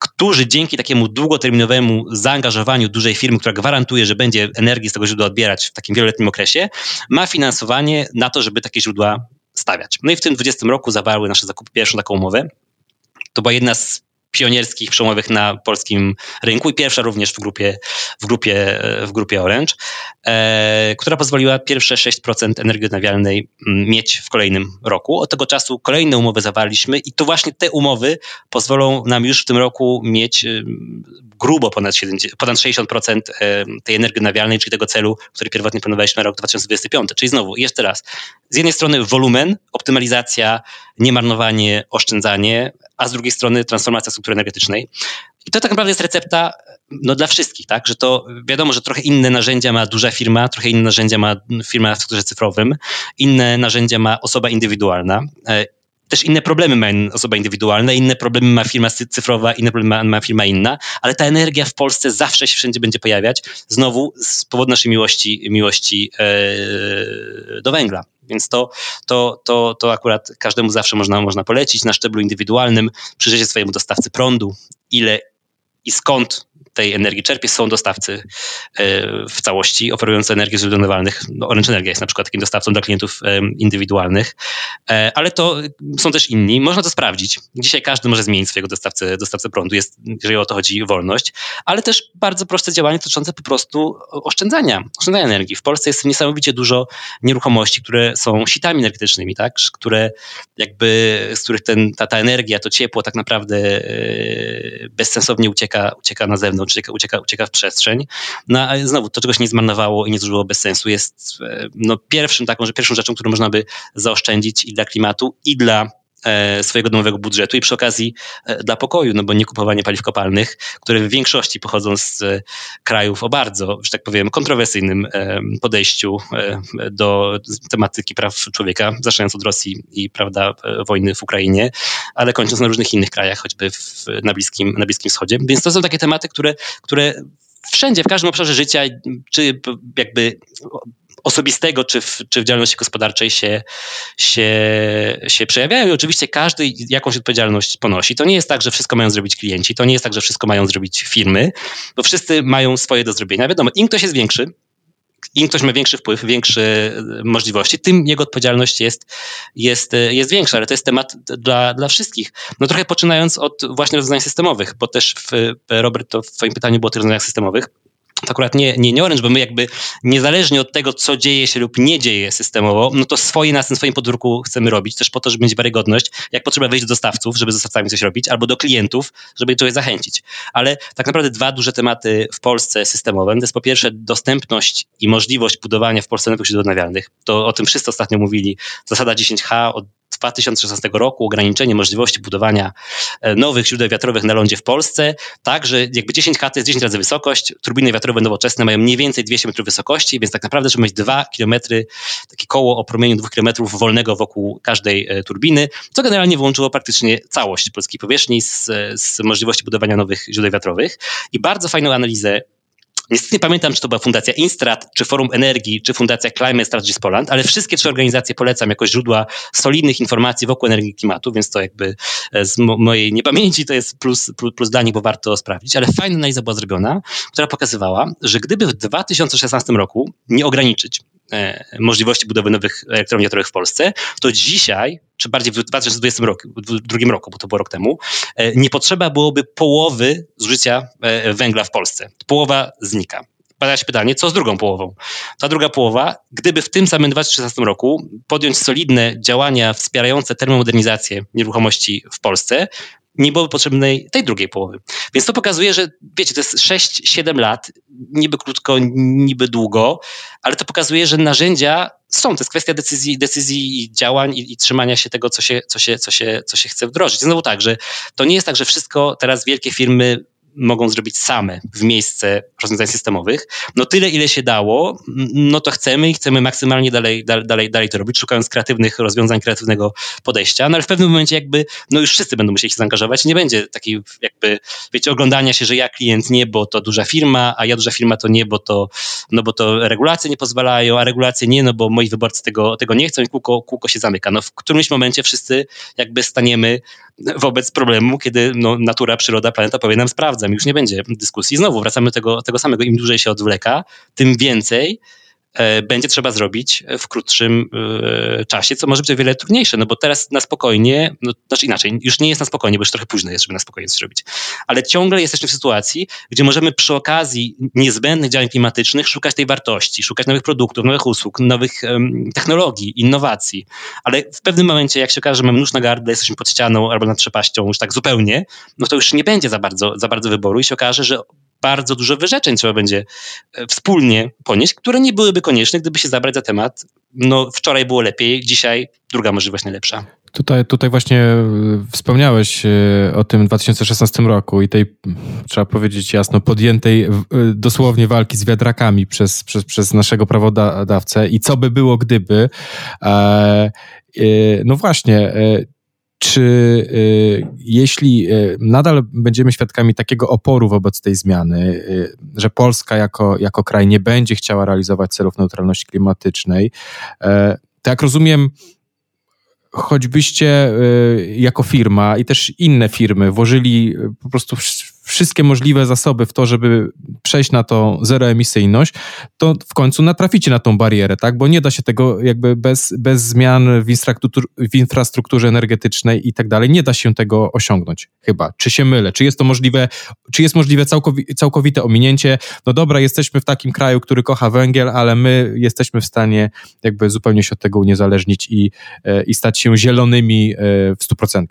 którzy dzięki takiemu długoterminowemu zaangażowaniu dużej firmy, która gwarantuje, że będzie energię z tego źródła odbierać w takim wieloletnim okresie, ma finansowanie na to, żeby takie źródła stawiać. No i w tym 20 roku zawarły nasze zakupy pierwszą taką umowę. To była jedna z pionierskich, przełomowych na polskim rynku i pierwsza również w grupie, w grupie, w grupie Orange, e, która pozwoliła pierwsze 6% energii odnawialnej mm, mieć w kolejnym roku. Od tego czasu kolejne umowy zawarliśmy i to właśnie te umowy pozwolą nam już w tym roku mieć y, grubo ponad, 70, ponad 60% e, tej energii odnawialnej, czyli tego celu, który pierwotnie planowaliśmy na rok 2025. Czyli znowu, jeszcze raz, z jednej strony wolumen, optymalizacja, niemarnowanie, oszczędzanie, a z drugiej strony transformacja struktury energetycznej. I to tak naprawdę jest recepta no, dla wszystkich, tak? Że to wiadomo, że trochę inne narzędzia ma duża firma, trochę inne narzędzia ma firma w sektorze cyfrowym, inne narzędzia ma osoba indywidualna. Też inne problemy ma osoba indywidualna, inne problemy ma firma cyfrowa, inne problemy ma, ma firma inna, ale ta energia w Polsce zawsze się wszędzie będzie pojawiać, znowu z powodu naszej miłości, miłości e, do węgla. Więc to, to, to, to akurat każdemu zawsze można, można polecić na szczeblu indywidualnym, przyjrzeć swojemu dostawcy prądu, ile i skąd tej energii czerpie, są dostawcy e, w całości oferujący energię z źródeł. No, Orange Energia jest na przykład takim dostawcą dla klientów e, indywidualnych, e, ale to są też inni. Można to sprawdzić. Dzisiaj każdy może zmienić swojego dostawcę, dostawcę prądu, jest, jeżeli o to chodzi, wolność, ale też bardzo proste działanie dotyczące po prostu oszczędzania, oszczędzania energii. W Polsce jest niesamowicie dużo nieruchomości, które są sitami energetycznymi, tak? które jakby, z których ten, ta, ta energia, to ciepło tak naprawdę bezsensownie ucieka, ucieka na zewnątrz ucieka, ucieka, ucieka w przestrzeń. No a znowu, to czegoś nie zmarnowało i nie zużyło bez sensu jest e, no, pierwszym taką, że pierwszą rzeczą, którą można by zaoszczędzić i dla klimatu, i dla swojego domowego budżetu i przy okazji e, dla pokoju, no bo nie kupowanie paliw kopalnych, które w większości pochodzą z krajów o bardzo, że tak powiem, kontrowersyjnym podejściu do tematyki praw człowieka, zaczynając od Rosji i prawda, wojny w Ukrainie, ale kończąc na różnych innych krajach, choćby w, na, Bliskim, na Bliskim Wschodzie. Więc to są takie tematy, które, które wszędzie, w każdym obszarze życia, czy jakby osobistego czy w, czy w działalności gospodarczej się, się, się przejawiają i oczywiście każdy jakąś odpowiedzialność ponosi. To nie jest tak, że wszystko mają zrobić klienci, to nie jest tak, że wszystko mają zrobić firmy, bo wszyscy mają swoje do zrobienia. Wiadomo, im ktoś jest większy, im ktoś ma większy wpływ, większe e, możliwości, tym jego odpowiedzialność jest, jest, e, jest większa, ale to jest temat dla, dla wszystkich. No trochę poczynając od właśnie rozwiązań systemowych, bo też w, Robert, to w twoim pytaniu było o tych rozwiązaniach systemowych to akurat nie, nie, Orange, bo my jakby niezależnie od tego, co dzieje się lub nie dzieje systemowo, no to swoje na tym swoim podwórku chcemy robić, też po to, żeby mieć wiarygodność, jak potrzeba wejść do dostawców, żeby z dostawcami coś robić, albo do klientów, żeby ich zachęcić. Ale tak naprawdę dwa duże tematy w Polsce systemowe, to jest po pierwsze dostępność i możliwość budowania w Polsce nowych źródeł odnawialnych. To o tym wszyscy ostatnio mówili. Zasada 10H od 2016 roku ograniczenie możliwości budowania e, nowych źródeł wiatrowych na lądzie w Polsce, tak, że jakby 10 H to jest 10 razy wysokość, turbiny wiatrowe nowoczesne mają mniej więcej 200 metrów wysokości, więc tak naprawdę, żeby mieć 2 km, takie koło o promieniu 2 km wolnego wokół każdej e, turbiny, co generalnie wyłączyło praktycznie całość polskiej powierzchni z, z możliwości budowania nowych źródeł wiatrowych. I bardzo fajną analizę Niestety nie pamiętam, czy to była Fundacja Instrat, czy Forum Energii, czy Fundacja Climate Strategies Poland, ale wszystkie trzy organizacje polecam jako źródła solidnych informacji wokół energii i klimatu, więc to jakby e, z mojej niepamięci to jest plus, plus, plus dla nich, bo warto sprawdzić. Ale fajna analiza była zrobiona, która pokazywała, że gdyby w 2016 roku nie ograniczyć możliwości budowy nowych elektrowni jądrowych w Polsce, to dzisiaj, czy bardziej w 2020 roku, w drugim roku, bo to było rok temu, e, nie potrzeba byłoby połowy zużycia e, węgla w Polsce. Połowa znika. Pada się pytanie, co z drugą połową? Ta druga połowa, gdyby w tym samym 2016 roku podjąć solidne działania wspierające termomodernizację nieruchomości w Polsce, nie byłoby potrzebnej tej drugiej połowy. Więc to pokazuje, że wiecie, to jest 6-7 lat, niby krótko, niby długo, ale to pokazuje, że narzędzia są. To jest kwestia decyzji, decyzji i działań i, i, trzymania się tego, co się, co, się, co, się, co się chce wdrożyć. Znowu tak, że to nie jest tak, że wszystko teraz wielkie firmy mogą zrobić same w miejsce rozwiązań systemowych. No tyle, ile się dało, no to chcemy i chcemy maksymalnie dalej, dalej, dalej to robić, szukając kreatywnych rozwiązań, kreatywnego podejścia, no ale w pewnym momencie jakby, no już wszyscy będą musieli się zaangażować, nie będzie takiej jakby, wiecie, oglądania się, że ja klient nie, bo to duża firma, a ja duża firma to nie, bo to, no bo to regulacje nie pozwalają, a regulacje nie, no bo moi wyborcy tego, tego nie chcą i kółko, kółko się zamyka. No w którymś momencie wszyscy jakby staniemy wobec problemu, kiedy no, natura, przyroda, planeta powie nam sprawdzam. Już nie będzie dyskusji. Znowu wracamy do tego, tego samego. Im dłużej się odwleka, tym więcej będzie trzeba zrobić w krótszym e, czasie, co może być o wiele trudniejsze, no bo teraz na spokojnie, no, znaczy inaczej, już nie jest na spokojnie, bo już trochę późno jest, żeby na spokojnie coś zrobić, ale ciągle jesteśmy w sytuacji, gdzie możemy przy okazji niezbędnych działań klimatycznych szukać tej wartości, szukać nowych produktów, nowych usług, nowych um, technologii, innowacji, ale w pewnym momencie, jak się okaże, że mamy nóż na gardle, jesteśmy pod ścianą albo nad przepaścią już tak zupełnie, no to już nie będzie za bardzo, za bardzo wyboru i się okaże, że bardzo dużo wyrzeczeń trzeba będzie e, wspólnie ponieść, które nie byłyby konieczne, gdyby się zabrać za temat. No, wczoraj było lepiej, dzisiaj druga możliwość najlepsza. Tutaj, tutaj właśnie e, wspomniałeś e, o tym 2016 roku i tej, trzeba powiedzieć jasno, podjętej dosłownie walki z wiatrakami przez, przez, przez naszego prawodawcę i co by było gdyby. No właśnie, czy y, jeśli y, nadal będziemy świadkami takiego oporu wobec tej zmiany, y, że Polska jako, jako kraj nie będzie chciała realizować celów neutralności klimatycznej, to jak rozumiem, choćbyście jako firma i też inne firmy włożyli po prostu wszystkie możliwe zasoby w to, żeby przejść na tą zeroemisyjność, to w końcu natraficie na tą barierę, tak? Bo nie da się tego jakby bez, bez zmian w, infrastruktur, w infrastrukturze energetycznej i tak dalej, nie da się tego osiągnąć chyba. Czy się mylę? Czy jest to możliwe, czy jest możliwe całkowi, całkowite ominięcie? No dobra, jesteśmy w takim kraju, który kocha węgiel, ale my jesteśmy w stanie jakby zupełnie się od tego uniezależnić i, e, i stać się zielonymi e, w 100%.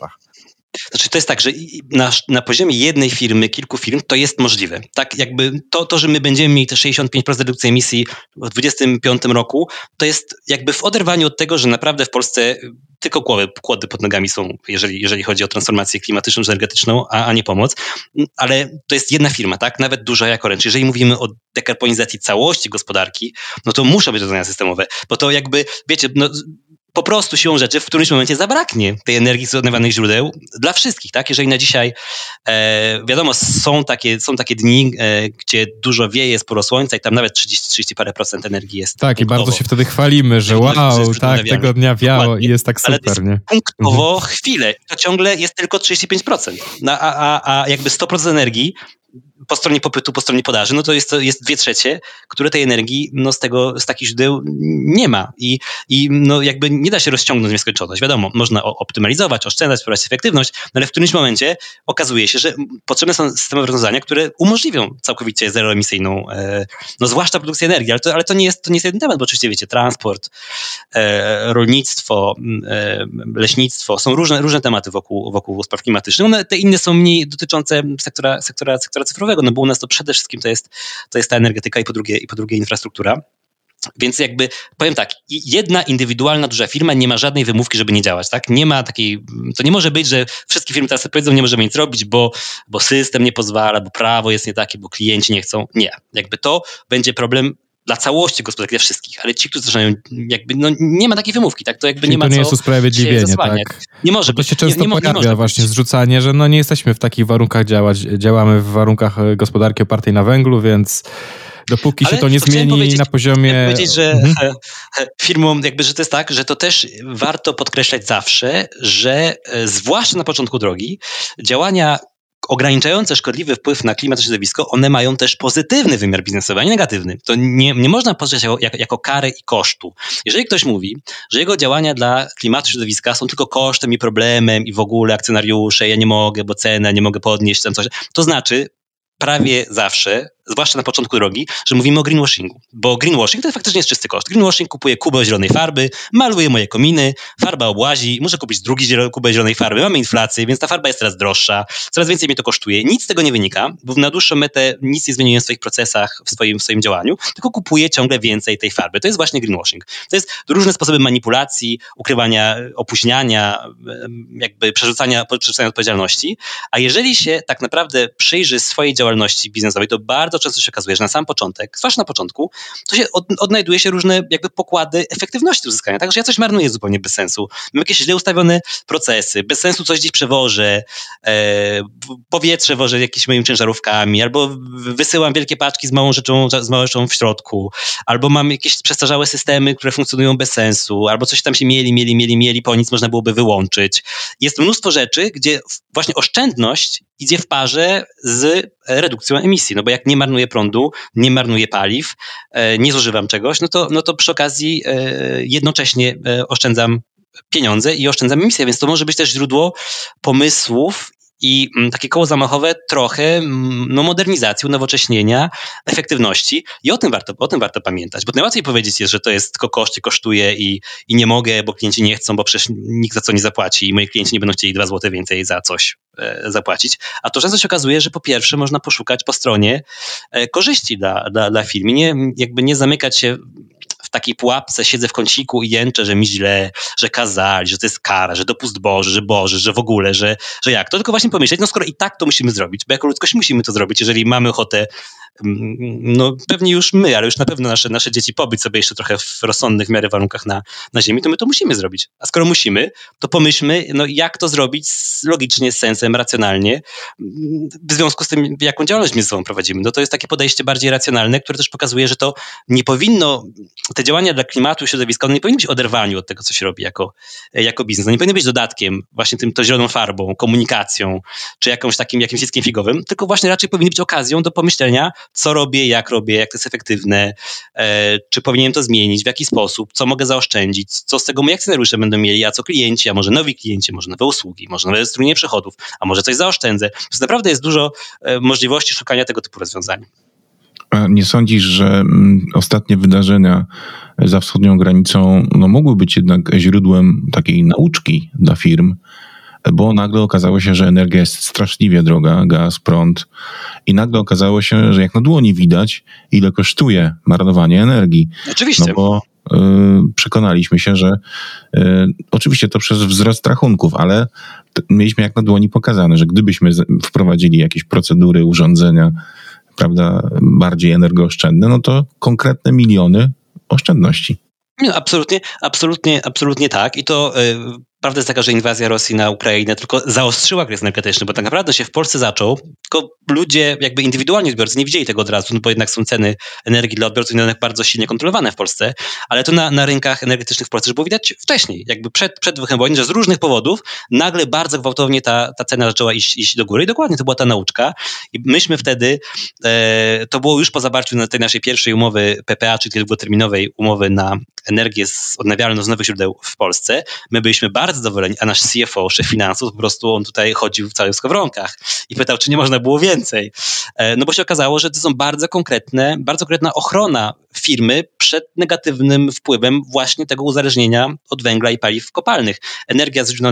Znaczy to jest tak, że na, na poziomie jednej firmy, kilku firm to jest możliwe. Tak jakby to, to, że my będziemy mieli te 65% redukcji emisji w 2025 roku, to jest jakby w oderwaniu od tego, że naprawdę w Polsce tylko kłody, kłody pod nogami są, jeżeli, jeżeli chodzi o transformację klimatyczną czy energetyczną, a, a nie pomoc. Ale to jest jedna firma, tak? Nawet duża jak Orange. Jeżeli mówimy o dekarbonizacji całości gospodarki, no to muszą być rozwiązania systemowe, bo to jakby, wiecie, no, po prostu siłą rzeczy w którymś momencie zabraknie tej energii z odnawialnych źródeł dla wszystkich, tak? Jeżeli na dzisiaj, e, wiadomo, są takie, są takie dni, e, gdzie dużo wieje, sporo słońca i tam nawet 30, 30 parę procent energii jest. Tak, punktowo. i bardzo się wtedy chwalimy, że wow, tak, tego dnia wiało Dokładnie. i jest tak super, Ale to nie? punktowo mhm. chwilę. To ciągle jest tylko 35%. No, a, a, a jakby 100% energii po stronie popytu, po stronie podaży, no to jest, to jest dwie trzecie, które tej energii no, z, tego, z takich źródeł nie ma. I, I no, jakby nie da się rozciągnąć w nieskończoność. Wiadomo, można optymalizować, oszczędzać, wprowadzić efektywność, no, ale w którymś momencie okazuje się, że potrzebne są systemowe rozwiązania, które umożliwią całkowicie zeroemisyjną, e, no zwłaszcza produkcję energii, ale to, ale to, nie, jest, to nie jest jeden temat, bo oczywiście wiecie, transport, e, rolnictwo, e, leśnictwo, są różne, różne tematy wokół, wokół spraw klimatycznych. One, te inne są mniej dotyczące sektora, sektora, sektora cyfrowego, no bo u nas to przede wszystkim to jest, to jest ta energetyka i po drugie, i po drugie infrastruktura. Więc jakby powiem tak, jedna indywidualna duża firma nie ma żadnej wymówki, żeby nie działać, tak? Nie ma takiej, to nie może być, że wszystkie firmy teraz powiedzą, nie możemy nic robić, bo, bo system nie pozwala, bo prawo jest nie takie, bo klienci nie chcą. Nie. Jakby to będzie problem dla całości gospodarki, dla wszystkich, ale ci, którzy zaczynają, jakby, no nie ma takiej wymówki, tak? To jakby Czyli nie ma to nie jest usprawiedliwienie, tak? Nie może być. To się często nie, nie, pojawia nie właśnie być. zrzucanie, że no nie jesteśmy w takich warunkach działać, działamy w warunkach e, gospodarki opartej na węglu, więc dopóki Ale się to nie to zmieni na poziomie... Chciałem powiedzieć, że mhm. firmom jakby, że to jest tak, że to też warto podkreślać zawsze, że e, zwłaszcza na początku drogi działania ograniczające szkodliwy wpływ na klimat i środowisko, one mają też pozytywny wymiar biznesowy, a nie negatywny. To nie, nie można patrzeć jako, jako i kosztu. Jeżeli ktoś mówi, że jego działania dla klimatu i środowiska są tylko kosztem i problemem i w ogóle akcjonariusze, ja nie mogę, bo cenę nie mogę podnieść, tam coś, to znaczy prawie zawsze zwłaszcza na początku drogi, że mówimy o greenwashingu, bo greenwashing to faktycznie jest czysty koszt. Greenwashing kupuje kubę zielonej farby, maluje moje kominy, farba obłazi, muszę kupić drugi kubę zielonej farby, mamy inflację, więc ta farba jest teraz droższa, coraz więcej mnie to kosztuje. Nic z tego nie wynika, bo na dłuższą metę nic nie zmieniłem w swoich procesach, w swoim, w swoim działaniu, tylko kupuję ciągle więcej tej farby. To jest właśnie greenwashing. To jest różne sposoby manipulacji, ukrywania, opóźniania, jakby przerzucania, przerzucania odpowiedzialności, a jeżeli się tak naprawdę przyjrzy swojej działalności biznesowej, to bardzo często się okazuje, że na sam początek, zwłaszcza na początku, to się od, odnajduje się różne jakby pokłady efektywności uzyskania. Także ja coś marnuję zupełnie bez sensu. Mam jakieś źle ustawione procesy, bez sensu coś gdzieś przewożę, e, powietrze wożę jakimiś moimi ciężarówkami, albo wysyłam wielkie paczki z małą rzeczą, z małą rzeczą w środku, albo mam jakieś przestarzałe systemy, które funkcjonują bez sensu, albo coś tam się mieli, mieli, mieli, mieli, po nic można byłoby wyłączyć. Jest mnóstwo rzeczy, gdzie właśnie oszczędność idzie w parze z redukcją emisji, no bo jak nie marnuję prądu, nie marnuję paliw, e, nie zużywam czegoś, no to, no to przy okazji e, jednocześnie e, oszczędzam pieniądze i oszczędzam emisję, więc to może być też źródło pomysłów i mm, takie koło zamachowe trochę mm, no, modernizacji, unowocześnienia, efektywności i o tym, warto, o tym warto pamiętać, bo najłatwiej powiedzieć jest, że to jest tylko koszty, kosztuje i, i nie mogę, bo klienci nie chcą, bo przecież nikt za co nie zapłaci i moi klienci nie będą chcieli 2 zł więcej za coś e, zapłacić. A to często się okazuje, że po pierwsze można poszukać po stronie e, korzyści dla, dla, dla firmy, nie, jakby nie zamykać się w takiej pułapce siedzę w kąciku i jęczę, że mi źle, że kazali, że to jest kara, że dopust Boży, że Boży, że w ogóle, że, że jak. To tylko właśnie pomyśleć, no skoro i tak to musimy zrobić, bo jako ludzkość musimy to zrobić, jeżeli mamy ochotę no pewnie już my, ale już na pewno nasze, nasze dzieci pobyć sobie jeszcze trochę w rozsądnych w miarę warunkach na, na ziemi, to my to musimy zrobić. A skoro musimy, to pomyślmy, no jak to zrobić logicznie, z sensem, racjonalnie, w związku z tym, jaką działalność ze sobą prowadzimy. No to jest takie podejście bardziej racjonalne, które też pokazuje, że to nie powinno, te działania dla klimatu i środowiska, one nie powinny być oderwaniu od tego, co się robi jako, jako biznes. One nie powinny być dodatkiem, właśnie tym to zieloną farbą, komunikacją, czy jakąś takim, jakimś dzieckiem figowym, tylko właśnie raczej powinny być okazją do pomyślenia, co robię, jak robię, jak to jest efektywne, e, czy powinienem to zmienić, w jaki sposób, co mogę zaoszczędzić, co z tego moi akcjonariusze będą mieli, a co klienci, a może nowi klienci, może nowe usługi, może nowe strumienie przychodów, a może coś zaoszczędzę. To naprawdę jest dużo e, możliwości szukania tego typu rozwiązań. A nie sądzisz, że mm, ostatnie wydarzenia za wschodnią granicą no, mogły być jednak źródłem takiej nauczki dla firm, bo nagle okazało się, że energia jest straszliwie droga, gaz, prąd i nagle okazało się, że jak na dłoni widać, ile kosztuje marnowanie energii. Oczywiście. No bo y, przekonaliśmy się, że y, oczywiście to przez wzrost rachunków, ale mieliśmy jak na dłoni pokazane, że gdybyśmy wprowadzili jakieś procedury, urządzenia, prawda, bardziej energooszczędne, no to konkretne miliony oszczędności. Nie, absolutnie, absolutnie, absolutnie tak. I to Prawda jest taka, że inwazja Rosji na Ukrainę tylko zaostrzyła kryzys energetyczny, bo tak naprawdę się w Polsce zaczął, tylko ludzie, jakby indywidualni odbiorcy nie widzieli tego od razu, no bo jednak są ceny energii dla odbiorców jednak bardzo silnie kontrolowane w Polsce, ale to na, na rynkach energetycznych w Polsce już było widać wcześniej, jakby przed, przed wybuchem wojny, że z różnych powodów nagle bardzo gwałtownie ta, ta cena zaczęła iść, iść do góry i dokładnie to była ta nauczka. I myśmy wtedy, e, to było już po zawarciu na tej naszej pierwszej umowy PPA, czyli długoterminowej umowy na energię z odnawialną z nowych źródeł w Polsce, my byliśmy bardzo bardzo zadowoleni, a nasz CFO, szef finansów, po prostu on tutaj chodził w całych skowronkach i pytał, czy nie można było więcej. E, no bo się okazało, że to są bardzo konkretne, bardzo konkretna ochrona firmy przed negatywnym wpływem właśnie tego uzależnienia od węgla i paliw kopalnych. Energia z źródeł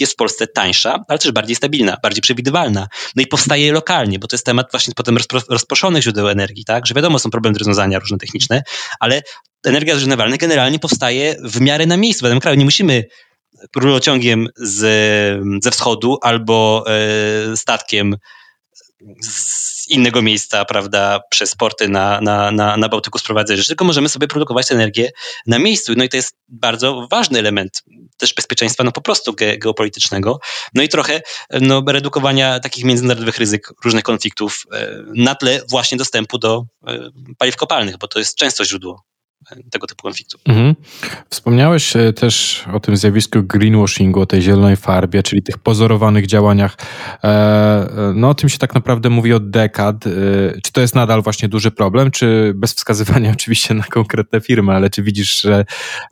jest w Polsce tańsza, ale też bardziej stabilna, bardziej przewidywalna. No i powstaje lokalnie, bo to jest temat właśnie potem rozproszonych źródeł energii, tak? Że wiadomo, są problemy rozwiązania różne techniczne, ale energia z generalnie powstaje w miarę na miejscu w danym kraju. Nie musimy rurociągiem z, ze wschodu albo e, statkiem z innego miejsca, prawda, przez porty na, na, na, na Bałtyku sprowadzać rzeczy, tylko możemy sobie produkować energię na miejscu. No i to jest bardzo ważny element też bezpieczeństwa, no po prostu ge, geopolitycznego. No i trochę no, redukowania takich międzynarodowych ryzyk, różnych konfliktów e, na tle właśnie dostępu do e, paliw kopalnych, bo to jest często źródło tego typu konfliktu. Mhm. Wspomniałeś e, też o tym zjawisku greenwashingu, o tej zielonej farbie, czyli tych pozorowanych działaniach. E, e, no o tym się tak naprawdę mówi od dekad. Czy to jest nadal właśnie duży problem, czy bez wskazywania oczywiście na konkretne firmy, ale czy widzisz, że...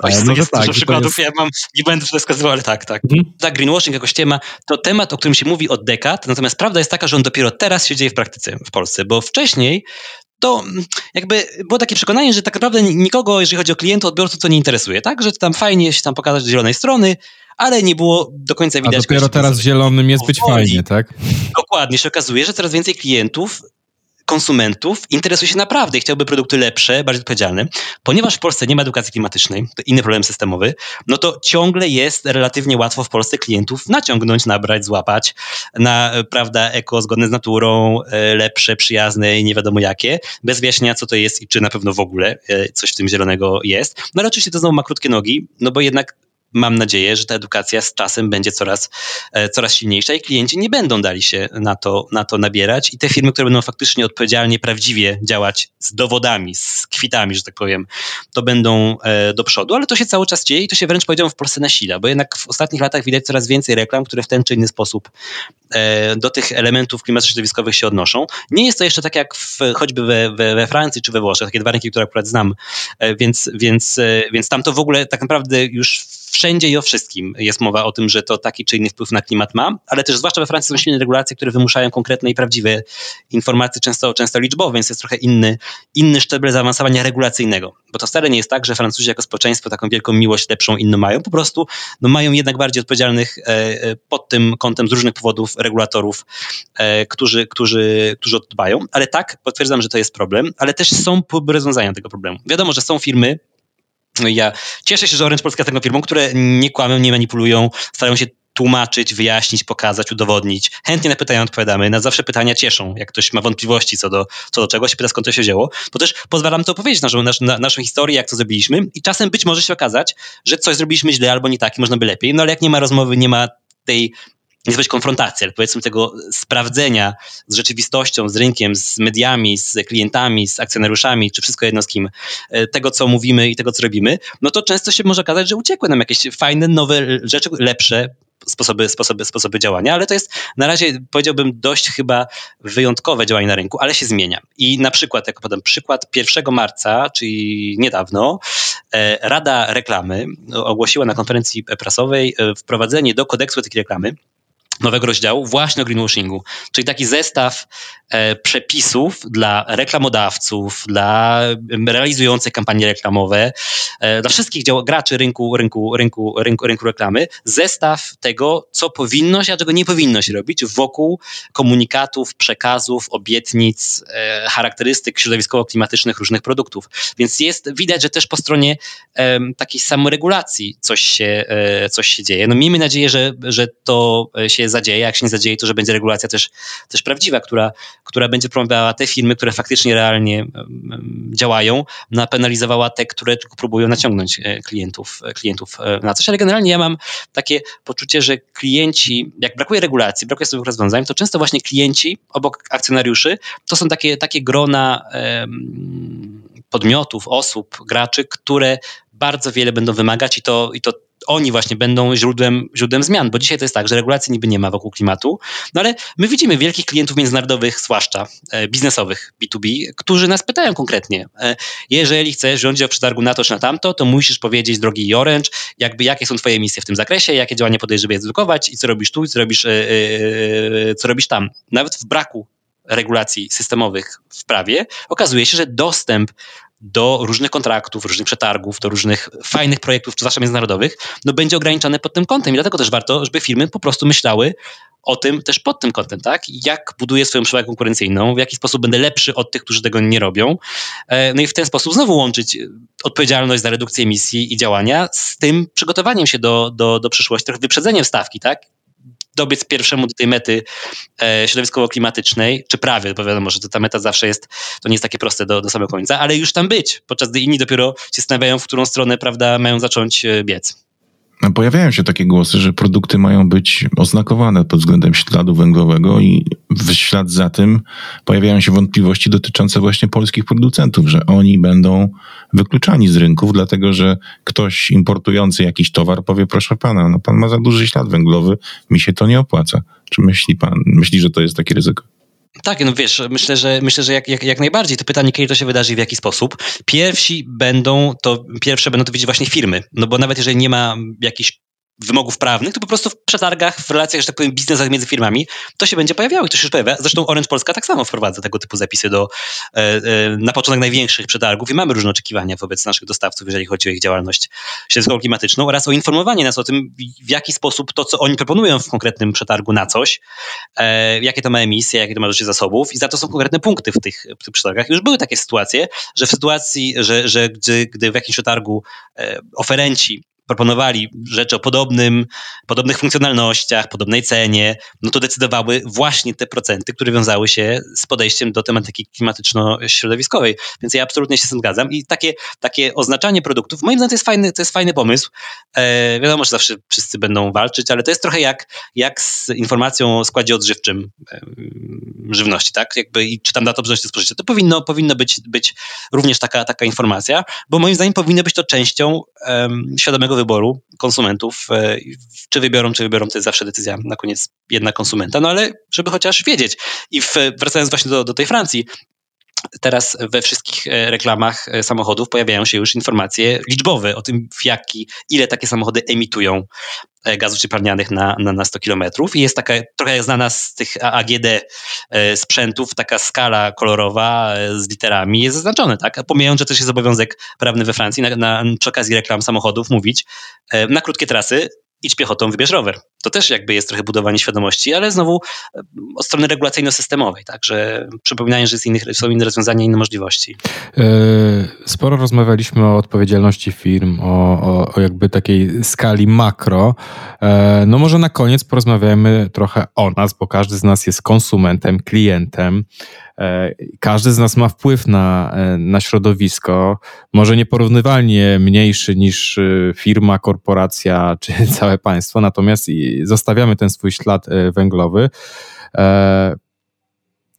Oj, no, jest tak, dużo przykładów, jest... ja mam, nie będę wskazywał, ale tak, tak. Mhm. Tak, greenwashing jako ściema to temat, o którym się mówi od dekad, natomiast prawda jest taka, że on dopiero teraz się dzieje w praktyce w Polsce, bo wcześniej to jakby było takie przekonanie, że tak naprawdę nikogo, jeżeli chodzi o klientów, odbiorców, to nie interesuje, tak? Że tam fajnie się tam pokazać z zielonej strony, ale nie było do końca widać. A dopiero teraz zielonym jest być fajnie, tak? Dokładnie, się okazuje, że coraz więcej klientów konsumentów interesuje się naprawdę i chciałby produkty lepsze, bardziej odpowiedzialne. Ponieważ w Polsce nie ma edukacji klimatycznej, to inny problem systemowy, no to ciągle jest relatywnie łatwo w Polsce klientów naciągnąć, nabrać, złapać na, prawda, eko, zgodne z naturą, e, lepsze, przyjazne i nie wiadomo jakie, bez wyjaśnienia co to jest i czy na pewno w ogóle e, coś w tym zielonego jest. No ale oczywiście to znowu ma krótkie nogi, no bo jednak mam nadzieję, że ta edukacja z czasem będzie coraz, e, coraz silniejsza i klienci nie będą dali się na to, na to nabierać i te firmy, które będą faktycznie odpowiedzialnie, prawdziwie działać z dowodami, z kwitami, że tak powiem, to będą e, do przodu, ale to się cały czas dzieje i to się wręcz powiedziałbym w Polsce nasila, bo jednak w ostatnich latach widać coraz więcej reklam, które w ten czy inny sposób e, do tych elementów klimatyczno-środowiskowych się odnoszą. Nie jest to jeszcze tak jak w, choćby we, we, we Francji czy we Włoszech, takie dwa rynki, które akurat znam, więc, więc, więc tam to w ogóle tak naprawdę już wszędzie i o wszystkim jest mowa o tym, że to taki czy inny wpływ na klimat ma, ale też zwłaszcza we Francji są silne regulacje, które wymuszają konkretne i prawdziwe informacje, często, często liczbowe, więc jest trochę inny, inny szczebel zaawansowania regulacyjnego. Bo to wcale nie jest tak, że Francuzi jako społeczeństwo taką wielką miłość lepszą inną mają, po prostu no, mają jednak bardziej odpowiedzialnych e, e pod tym kątem z różnych powodów regulatorów, e, którzy, którzy, którzy dbają. Ale tak, potwierdzam, że to jest problem, ale też są próby rozwiązania tego problemu. Wiadomo, że są firmy, ja cieszę się, że Orange Polska jest taką firmą, które nie kłamią, nie manipulują, starają się tłumaczyć, wyjaśnić, pokazać, udowodnić. Chętnie na pytania odpowiadamy. Na zawsze pytania cieszą. Jak ktoś ma wątpliwości co do, co do czegoś, pyta skąd to się wzięło, bo też pozwalam to opowiedzieć naszą, nasz, na, naszą historię, jak to zrobiliśmy i czasem być może się okazać, że coś zrobiliśmy źle albo nie tak i można by lepiej, no ale jak nie ma rozmowy, nie ma tej nie być konfrontacji, ale powiedzmy tego sprawdzenia z rzeczywistością, z rynkiem, z mediami, z klientami, z akcjonariuszami, czy wszystko jedno z kim, e, tego co mówimy i tego co robimy, no to często się może okazać, że uciekły nam jakieś fajne, nowe rzeczy, lepsze, sposoby, sposoby, sposoby działania, ale to jest na razie, powiedziałbym, dość chyba wyjątkowe działanie na rynku, ale się zmienia. I na przykład, jak podam przykład, 1 marca, czyli niedawno, e, Rada Reklamy ogłosiła na konferencji prasowej e, wprowadzenie do kodeksu etyki reklamy nowego rozdziału właśnie o greenwashingu, czyli taki zestaw e, przepisów dla reklamodawców, dla realizujących kampanie reklamowe, e, dla wszystkich dział, graczy rynku, rynku, rynku, rynku, rynku reklamy, zestaw tego, co powinno się, a czego nie powinno się robić wokół komunikatów, przekazów, obietnic, e, charakterystyk środowiskowo-klimatycznych różnych produktów. Więc jest widać, że też po stronie e, takiej samoregulacji coś się, e, coś się dzieje. No miejmy nadzieję, że, że to się zadzieje, jak się nie zadzieje, to że będzie regulacja też, też prawdziwa, która, która będzie promovowała te firmy, które faktycznie realnie działają, no, a penalizowała te, które tylko próbują naciągnąć klientów, klientów na coś, ale generalnie ja mam takie poczucie, że klienci, jak brakuje regulacji, brakuje sobie rozwiązań, to często właśnie klienci obok akcjonariuszy to są takie, takie grona podmiotów, osób, graczy, które bardzo wiele będą wymagać i to, i to oni właśnie będą źródłem, źródłem zmian, bo dzisiaj to jest tak, że regulacji niby nie ma wokół klimatu, no ale my widzimy wielkich klientów międzynarodowych, zwłaszcza e, biznesowych B2B, którzy nas pytają konkretnie, e, jeżeli chcesz rządzić o przetargu na to czy na tamto, to musisz powiedzieć, drogi Orange, jakby jakie są twoje misje w tym zakresie, jakie działania podejrzysz, żeby je zredukować i co robisz tu, i co robisz, yy, co robisz tam. Nawet w braku regulacji systemowych w prawie, okazuje się, że dostęp do różnych kontraktów, różnych przetargów, do różnych fajnych projektów, zwłaszcza międzynarodowych, no będzie ograniczone pod tym kątem. I dlatego też warto, żeby firmy po prostu myślały o tym też pod tym kątem, tak? Jak buduję swoją przewagę konkurencyjną, w jaki sposób będę lepszy od tych, którzy tego nie robią. E, no i w ten sposób znowu łączyć odpowiedzialność za redukcję emisji i działania z tym przygotowaniem się do, do, do przyszłości, trochę wyprzedzeniem stawki, tak? Dobiec pierwszemu do tej mety e, środowiskowo-klimatycznej, czy prawie, bo wiadomo, że ta meta zawsze jest, to nie jest takie proste do, do samego końca, ale już tam być, podczas gdy inni dopiero się zastanawiają, w którą stronę, prawda, mają zacząć e, biec. Pojawiają się takie głosy, że produkty mają być oznakowane pod względem śladu węglowego i w ślad za tym pojawiają się wątpliwości dotyczące właśnie polskich producentów, że oni będą wykluczani z rynków, dlatego że ktoś importujący jakiś towar powie, proszę pana, no pan ma za duży ślad węglowy, mi się to nie opłaca. Czy myśli pan, myśli, że to jest takie ryzyko? Tak, no wiesz, myślę, że myślę, że jak, jak, jak najbardziej. To pytanie, kiedy to się wydarzy i w jaki sposób. Pierwsi będą to, pierwsze będą to widzieć właśnie firmy. No bo nawet jeżeli nie ma jakichś wymogów prawnych, to po prostu w przetargach, w relacjach, że tak powiem, biznesach między firmami, to się będzie pojawiało i to się już pojawia. Zresztą Orange Polska tak samo wprowadza tego typu zapisy do, e, e, na początek największych przetargów i mamy różne oczekiwania wobec naszych dostawców, jeżeli chodzi o ich działalność środowiskową klimatyczną oraz o informowanie nas o tym, w jaki sposób to, co oni proponują w konkretnym przetargu na coś, e, jakie to ma emisje, jakie to ma rzeczy zasobów i za to są konkretne punkty w tych, w tych przetargach. Już były takie sytuacje, że w sytuacji, że, że gdy, gdy w jakimś przetargu oferenci proponowali rzeczy o podobnym, podobnych funkcjonalnościach, podobnej cenie, no to decydowały właśnie te procenty, które wiązały się z podejściem do tematyki klimatyczno-środowiskowej. Więc ja absolutnie się z tym zgadzam i takie, takie oznaczanie produktów, moim zdaniem to jest fajny, to jest fajny pomysł. E, wiadomo, że zawsze wszyscy będą walczyć, ale to jest trochę jak, jak z informacją o składzie odżywczym e, żywności, tak? Jakby i czy tam data obecności spożycia. To powinno, powinno być, być również taka, taka informacja, bo moim zdaniem powinno być to częścią um, świadomego wyboru konsumentów. E, czy wybiorą, czy wybiorą, to jest zawsze decyzja na koniec jedna konsumenta, no ale żeby chociaż wiedzieć. I wracając właśnie do, do tej Francji, teraz we wszystkich e, reklamach e, samochodów pojawiają się już informacje liczbowe o tym, w jaki, ile takie samochody emitują e, gazów cieplarnianych na, na, na 100 km. I jest taka trochę znana z tych AGD sprzętów, taka skala kolorowa z literami jest zaznaczone, tak? Pomijając, że też jest obowiązek prawny we Francji na, na, przy okazji reklam samochodów mówić na krótkie trasy idź piechotą, wybierz rower. To też jakby jest trochę budowanie świadomości, ale znowu e, od strony regulacyjno-systemowej, także przypominając, że innych, są inne rozwiązania, inne możliwości. E, sporo rozmawialiśmy o odpowiedzialności firm, o, o, o jakby takiej skali makro. E, no może na koniec porozmawiajmy trochę o nas, bo każdy z nas jest konsumentem, klientem. E, każdy z nas ma wpływ na, e, na środowisko, może nieporównywalnie mniejszy niż e, firma, korporacja czy całe państwo, natomiast zostawiamy ten swój ślad węglowy.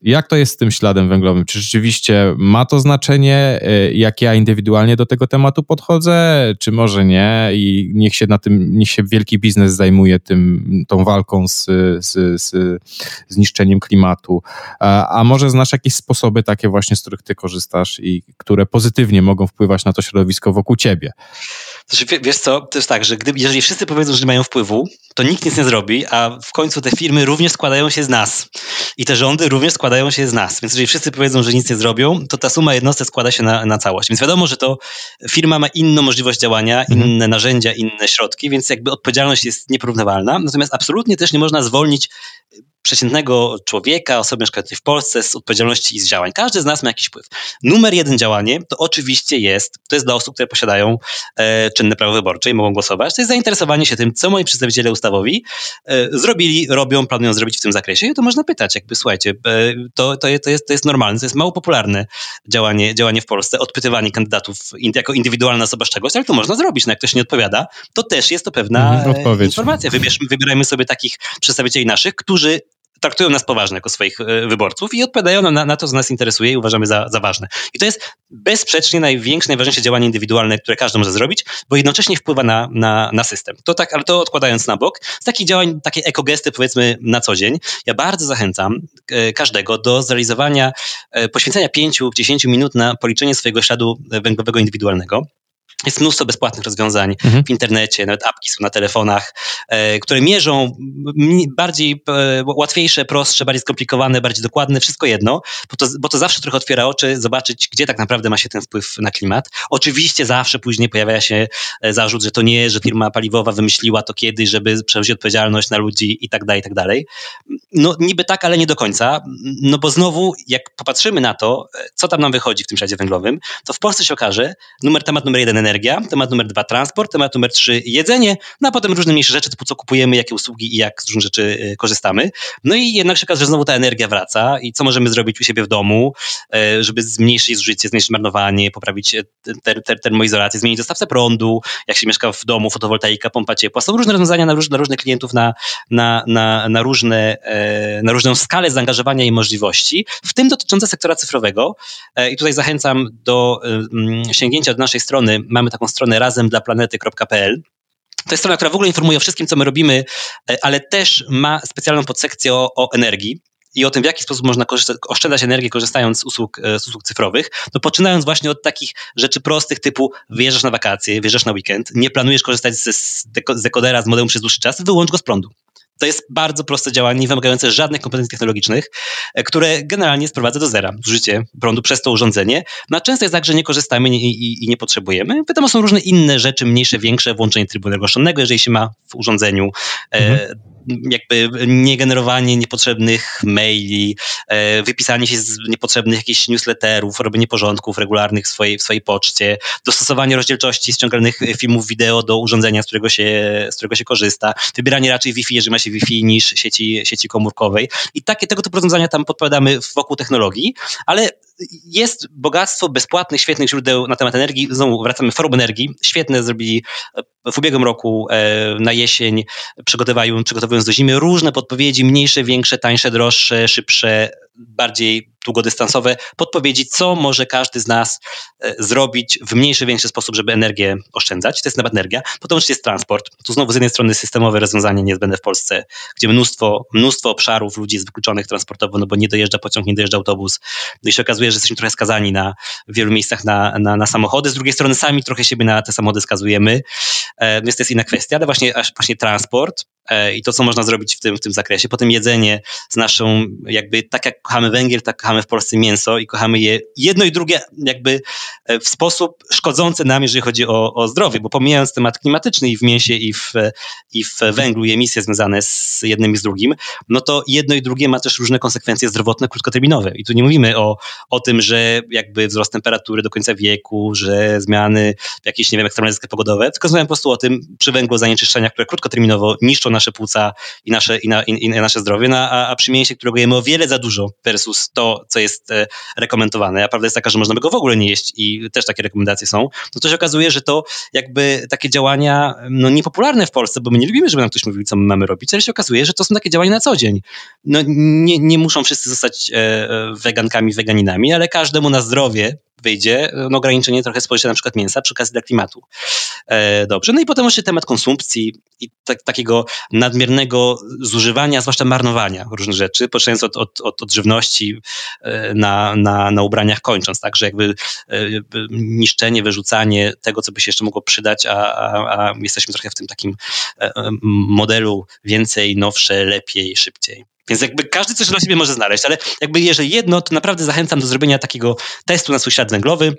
Jak to jest z tym śladem węglowym? Czy rzeczywiście ma to znaczenie, y, jak ja indywidualnie do tego tematu podchodzę, czy może nie? I niech się na tym, niech się wielki biznes zajmuje tym, tą walką z, z, z zniszczeniem klimatu. A, a może znasz jakieś sposoby takie właśnie, z których ty korzystasz i które pozytywnie mogą wpływać na to środowisko wokół ciebie? Znaczy, wiesz co, to jest tak, że gdyby, jeżeli wszyscy powiedzą, że nie mają wpływu, to nikt nic nie zrobi, a w końcu te firmy również składają się z nas. I te rządy również składają się z nas. Więc jeżeli wszyscy powiedzą, że nic nie zrobią, to ta suma jednostek składa się na, na całość. Więc wiadomo, że to firma ma inną możliwość działania, mhm. inne narzędzia, inne środki, więc jakby odpowiedzialność jest nieporównywalna. Natomiast absolutnie też nie można zwolnić przeciętnego człowieka, osoby mieszkającej w Polsce z odpowiedzialności i z działań. Każdy z nas ma jakiś wpływ. Numer jeden działanie to oczywiście jest, to jest dla osób, które posiadają e, czynne prawo wyborcze i mogą głosować, to jest zainteresowanie się tym, co moi przedstawiciele ustawowi e, zrobili, robią, planują zrobić w tym zakresie. I to można pytać, jakby słuchajcie, e, to, to, to, jest, to jest normalne, to jest mało popularne działanie, działanie w Polsce, odpytywanie kandydatów jako indywidualna osoba z czegoś, ale to można zrobić. No jak ktoś nie odpowiada, to też jest to pewna mhm, informacja. Wybierz, wybierajmy sobie takich przedstawicieli naszych, którzy traktują nas poważnie jako swoich e, wyborców i odpowiadają na, na to, co nas interesuje i uważamy za, za ważne. I to jest bezsprzecznie największe, najważniejsze działanie indywidualne, które każdy może zrobić, bo jednocześnie wpływa na, na, na system. To tak, ale to odkładając na bok, z takich działań, takie ekogesty powiedzmy na co dzień, ja bardzo zachęcam e, każdego do zrealizowania, e, poświęcenia 5-10 minut na policzenie swojego śladu węglowego indywidualnego. Jest mnóstwo bezpłatnych rozwiązań mhm. w internecie, nawet apki są na telefonach, e, które mierzą bardziej e, łatwiejsze, prostsze, bardziej skomplikowane, bardziej dokładne, wszystko jedno, bo to, bo to zawsze trochę otwiera oczy, zobaczyć, gdzie tak naprawdę ma się ten wpływ na klimat. Oczywiście zawsze później pojawia się e, zarzut, że to nie, że firma paliwowa wymyśliła to kiedyś, żeby przełożyć odpowiedzialność na ludzi i tak dalej, i tak dalej. No niby tak, ale nie do końca, no bo znowu, jak popatrzymy na to, co tam nam wychodzi w tym śladzie węglowym, to w Polsce się okaże, numer, temat numer jeden, energia, temat numer dwa transport, temat numer trzy jedzenie, no a potem różne mniejsze rzeczy, typu co kupujemy, jakie usługi i jak z różnych rzeczy y, korzystamy. No i jednak się okazuje, że znowu ta energia wraca i co możemy zrobić u siebie w domu, y, żeby zmniejszyć zużycie, zmniejszyć marnowanie, poprawić y, ter ter termoizolację, zmienić dostawcę prądu, jak się mieszka w domu, fotowoltaika, pompa ciepła. Są różne rozwiązania na, róż dla różnych klientów na, na, na, na, różne, na różną skalę zaangażowania i możliwości, w tym dotyczące sektora cyfrowego. I tutaj zachęcam do sięgnięcia do naszej strony. Taką stronę razemdlaplanety.pl. To jest strona, która w ogóle informuje o wszystkim, co my robimy, e, ale też ma specjalną podsekcję o, o energii i o tym, w jaki sposób można oszczędzać energię, korzystając z usług, e, z usług cyfrowych, no poczynając właśnie od takich rzeczy prostych, typu wyjeżdżasz na wakacje, wyjeżdżasz na weekend, nie planujesz korzystać z, z dekodera, z modemu przez dłuższy czas, wyłącz go z prądu. To jest bardzo proste działanie, nie wymagające żadnych kompetencji technologicznych, e, które generalnie sprowadza do zera zużycie prądu przez to urządzenie. No często jest tak, że nie korzystamy i, i, i nie potrzebujemy. Wiadomo, są różne inne rzeczy, mniejsze, większe, włączenie trybu energoszczelnego, jeżeli się ma w urządzeniu. E, mhm. E, jakby niegenerowanie niepotrzebnych maili, e, wypisanie się z niepotrzebnych jakichś newsletterów, robienie porządków regularnych w swojej, w swojej poczcie, dostosowanie rozdzielczości ściąganych filmów wideo do urządzenia, z którego się, z którego się korzysta, wybieranie raczej Wi-Fi, jeżeli ma się Wi-Fi niż sieci, sieci komórkowej. I takie tego typu rozwiązania tam podpowiadamy wokół technologii, ale jest bogactwo bezpłatnych, świetnych źródeł na temat energii. Znowu wracamy Forum Energii. Świetne zrobili w ubiegłym roku e, na jesień, przygotowując, przygotowując do zimy różne podpowiedzi, mniejsze, większe, tańsze, droższe, szybsze, bardziej długodystansowe podpowiedzi, co może każdy z nas e, zrobić w mniejszy, większy sposób, żeby energię oszczędzać. To jest nawet energia. Potem oczywiście jest transport. Tu znowu z jednej strony systemowe rozwiązanie niezbędne w Polsce, gdzie mnóstwo, mnóstwo obszarów ludzi jest wykluczonych transportowo, no bo nie dojeżdża pociąg, nie dojeżdża autobus. No i się okazuje, że jesteśmy trochę skazani na w wielu miejscach na, na, na samochody. Z drugiej strony sami trochę siebie na te samochody skazujemy, e, więc to jest inna kwestia, ale właśnie, właśnie transport i to, co można zrobić w tym, w tym zakresie. Potem jedzenie z naszą, jakby tak jak kochamy węgiel, tak kochamy w Polsce mięso i kochamy je jedno i drugie jakby e, w sposób szkodzący nam, jeżeli chodzi o, o zdrowie, bo pomijając temat klimatyczny i w mięsie, i w, i w węglu, i emisje związane z jednym i z drugim, no to jedno i drugie ma też różne konsekwencje zdrowotne, krótkoterminowe. I tu nie mówimy o, o tym, że jakby wzrost temperatury do końca wieku, że zmiany jakieś, nie wiem, ekstremalne pogodowe, tylko rozmawiam po prostu o tym przy węglu zanieczyszczenia, które krótkoterminowo niszczą nasze płuca i nasze, i, na, i, i nasze zdrowie, no, a, a przy mięsie, którego jemy o wiele za dużo versus to, co jest e, rekomendowane, a prawda jest taka, że można by go w ogóle nie jeść i też takie rekomendacje są, no to się okazuje, że to jakby takie działania no niepopularne w Polsce, bo my nie lubimy, żeby nam ktoś mówił, co my mamy robić, ale się okazuje, że to są takie działania na co dzień. No nie, nie muszą wszyscy zostać e, e, wegankami, weganinami, ale każdemu na zdrowie wyjdzie no, ograniczenie trochę spożycia na przykład mięsa przy okazji dla klimatu. E, dobrze, no i potem jeszcze temat konsumpcji i tak, takiego nadmiernego zużywania, zwłaszcza marnowania różnych rzeczy, poczynając od, od, od, od żywności e, na, na, na ubraniach kończąc, także jakby e, niszczenie, wyrzucanie tego, co by się jeszcze mogło przydać, a, a, a jesteśmy trochę w tym takim e, modelu więcej, nowsze, lepiej, szybciej. Więc jakby każdy coś dla siebie może znaleźć, ale jakby jeżeli jedno, to naprawdę zachęcam do zrobienia takiego testu na swój ślad węglowy.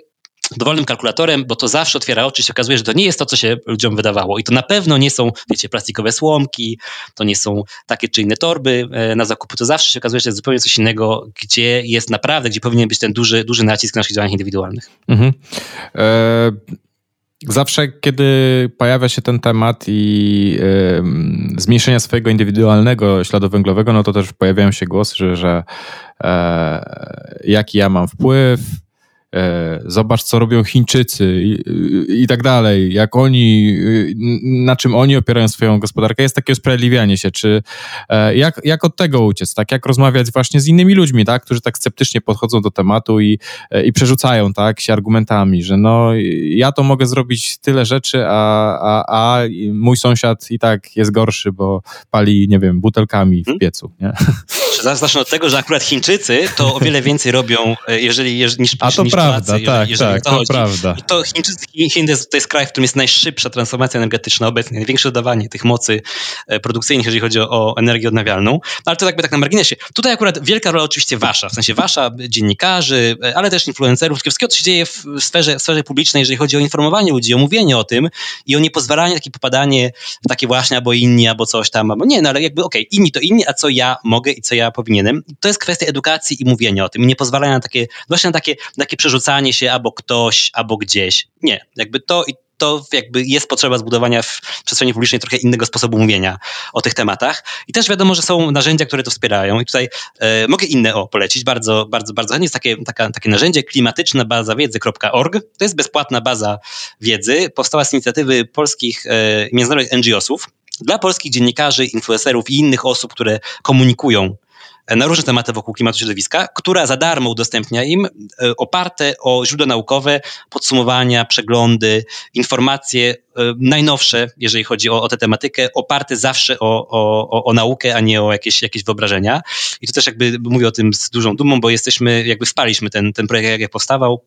Dowolnym kalkulatorem, bo to zawsze otwiera oczy się okazuje, że to nie jest to, co się ludziom wydawało. I to na pewno nie są, wiecie, plastikowe słomki, to nie są takie czy inne torby e, na zakupy. To zawsze się okazuje, że to jest zupełnie coś innego, gdzie jest naprawdę, gdzie powinien być ten duży, duży nacisk naszych działań indywidualnych. Mhm. E Zawsze, kiedy pojawia się ten temat i y, zmniejszenia swojego indywidualnego śladu węglowego, no to też pojawiają się głosy, że, że e, jaki ja mam wpływ, E, zobacz, co robią Chińczycy i, i, tak dalej, jak oni, na czym oni opierają swoją gospodarkę, jest takie usprawiedliwianie się, czy e, jak, jak od tego uciec, tak, jak rozmawiać właśnie z innymi ludźmi, tak, którzy tak sceptycznie podchodzą do tematu i, e, i przerzucają, tak, się argumentami, że no, ja to mogę zrobić tyle rzeczy, a, a, a mój sąsiad i tak jest gorszy, bo pali, nie wiem, butelkami w hmm? piecu, nie? Zacznę od tego, że akurat Chińczycy to o wiele więcej robią, jeżeli, jeżeli niż, a to niż prawda, Polacy, tak, jeżeli, tak, to, prawda. I to Chińczycy, Chiny to jest kraj, w którym jest najszybsza transformacja energetyczna obecnie, największe dodawanie tych mocy e, produkcyjnych, jeżeli chodzi o, o energię odnawialną. No, ale to jakby tak na marginesie. Tutaj akurat wielka rola oczywiście wasza, w sensie wasza, dziennikarzy, e, ale też influencerów, wszystkiego, co się dzieje w sferze, w sferze publicznej, jeżeli chodzi o informowanie ludzi, o mówienie o tym i o niepozwalanie, takie popadanie w takie właśnie albo inni, albo coś tam, albo nie, no ale jakby okej, okay, inni to inni, a co ja mogę i co ja powinienem. To jest kwestia edukacji i mówienia o tym i nie pozwalania na takie, właśnie na takie, takie przerzucanie się albo ktoś, albo gdzieś. Nie, jakby to i to jakby jest potrzeba zbudowania w przestrzeni publicznej trochę innego sposobu mówienia o tych tematach. I też wiadomo, że są narzędzia, które to wspierają. I tutaj e, mogę inne o polecić, bardzo, bardzo, bardzo chętnie. Jest takie, taka, takie narzędzie klimatyczna baza wiedzy.org. To jest bezpłatna baza wiedzy. Powstała z inicjatywy polskich e, międzynarodowych NGO-sów dla polskich dziennikarzy, influencerów i innych osób, które komunikują na różne tematy wokół klimatu środowiska, która za darmo udostępnia im e, oparte o źródła naukowe, podsumowania, przeglądy, informacje e, najnowsze, jeżeli chodzi o, o tę tematykę, oparte zawsze o, o, o, naukę, a nie o jakieś, jakieś wyobrażenia. I tu też jakby mówię o tym z dużą dumą, bo jesteśmy, jakby wpaliśmy ten, ten projekt, jak powstawał,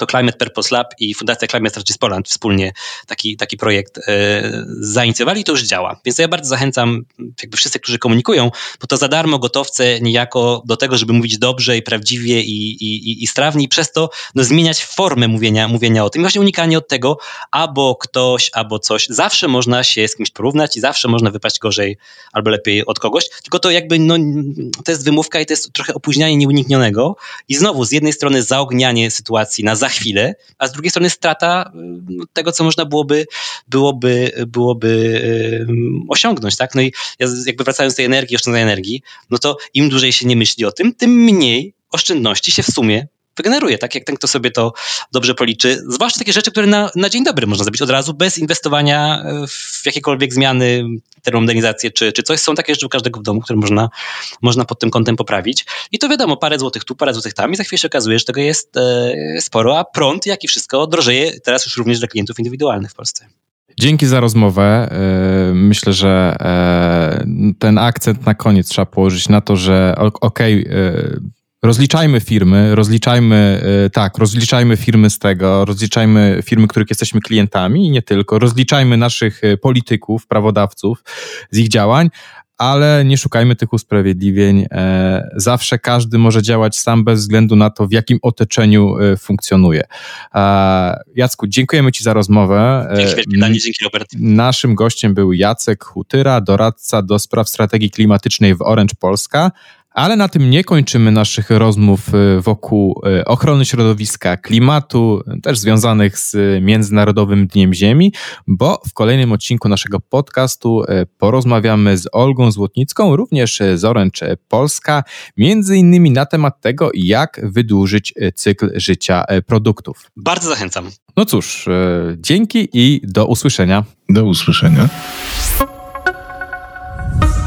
to Climate Purpose Lab i Fundacja Climate Strategies Poland wspólnie taki, taki projekt e, zainicjowali i to już działa. Więc ja bardzo zachęcam jakby wszyscy, którzy komunikują, bo to za darmo gotowce niejako do tego, żeby mówić dobrze i prawdziwie i, i, i strawnie i przez to no, zmieniać formę mówienia, mówienia o tym. I właśnie unikanie od tego, albo ktoś, albo coś. Zawsze można się z kimś porównać i zawsze można wypaść gorzej albo lepiej od kogoś, tylko to jakby no, to jest wymówka i to jest trochę opóźnianie nieuniknionego i znowu z jednej strony zaognianie sytuacji na za chwilę, a z drugiej strony strata y, tego, co można byłoby, byłoby, byłoby osiągnąć, tak? No i jakby wracając do tej energii, oszczędzania energii, no to im dłużej się nie myśli o tym, tym mniej oszczędności się w sumie wygeneruje, tak jak ten, kto sobie to dobrze policzy. Zwłaszcza takie rzeczy, które na, na dzień dobry można zrobić od razu, bez inwestowania w jakiekolwiek zmiany, termomodernizację czy, czy coś. Są takie rzeczy u każdego w domu, które można, można pod tym kątem poprawić. I to wiadomo, parę złotych tu, parę złotych tam i za chwilę się okazuje, że tego jest e, sporo, a prąd, jak i wszystko, drożeje teraz już również dla klientów indywidualnych w Polsce. Dzięki za rozmowę. E, myślę, że e, ten akcent na koniec trzeba położyć na to, że okej, okay, e, Rozliczajmy firmy, rozliczajmy, e, tak, rozliczajmy firmy z tego, rozliczajmy firmy, których jesteśmy klientami i nie tylko, rozliczajmy naszych e, polityków, prawodawców z ich działań, ale nie szukajmy tych usprawiedliwień. E, zawsze każdy może działać sam bez względu na to, w jakim otoczeniu funkcjonuje. Jacku, dziękujemy Ci za rozmowę. Dzięki, dzięki Robert. Naszym gościem był Jacek Hutyra, doradca do spraw strategii klimatycznej w Orange Polska. Ale na tym nie kończymy naszych rozmów y, wokół y, ochrony środowiska, klimatu, też związanych z Międzynarodowym Dniem Ziemi, bo w kolejnym odcinku naszego podcastu y, porozmawiamy z Olgą Złotnicką, również z Orange Polska, między innymi na temat tego, jak wydłużyć cykl życia produktów. Bardzo zachęcam. No cóż, dzięki i do usłyszenia. Do usłyszenia.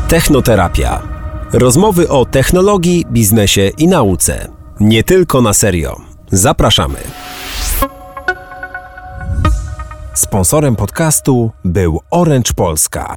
Technoterapia Rozmowy o technologii, biznesie i nauce. Nie tylko na serio. Zapraszamy. Sponsorem podcastu był Orange Polska.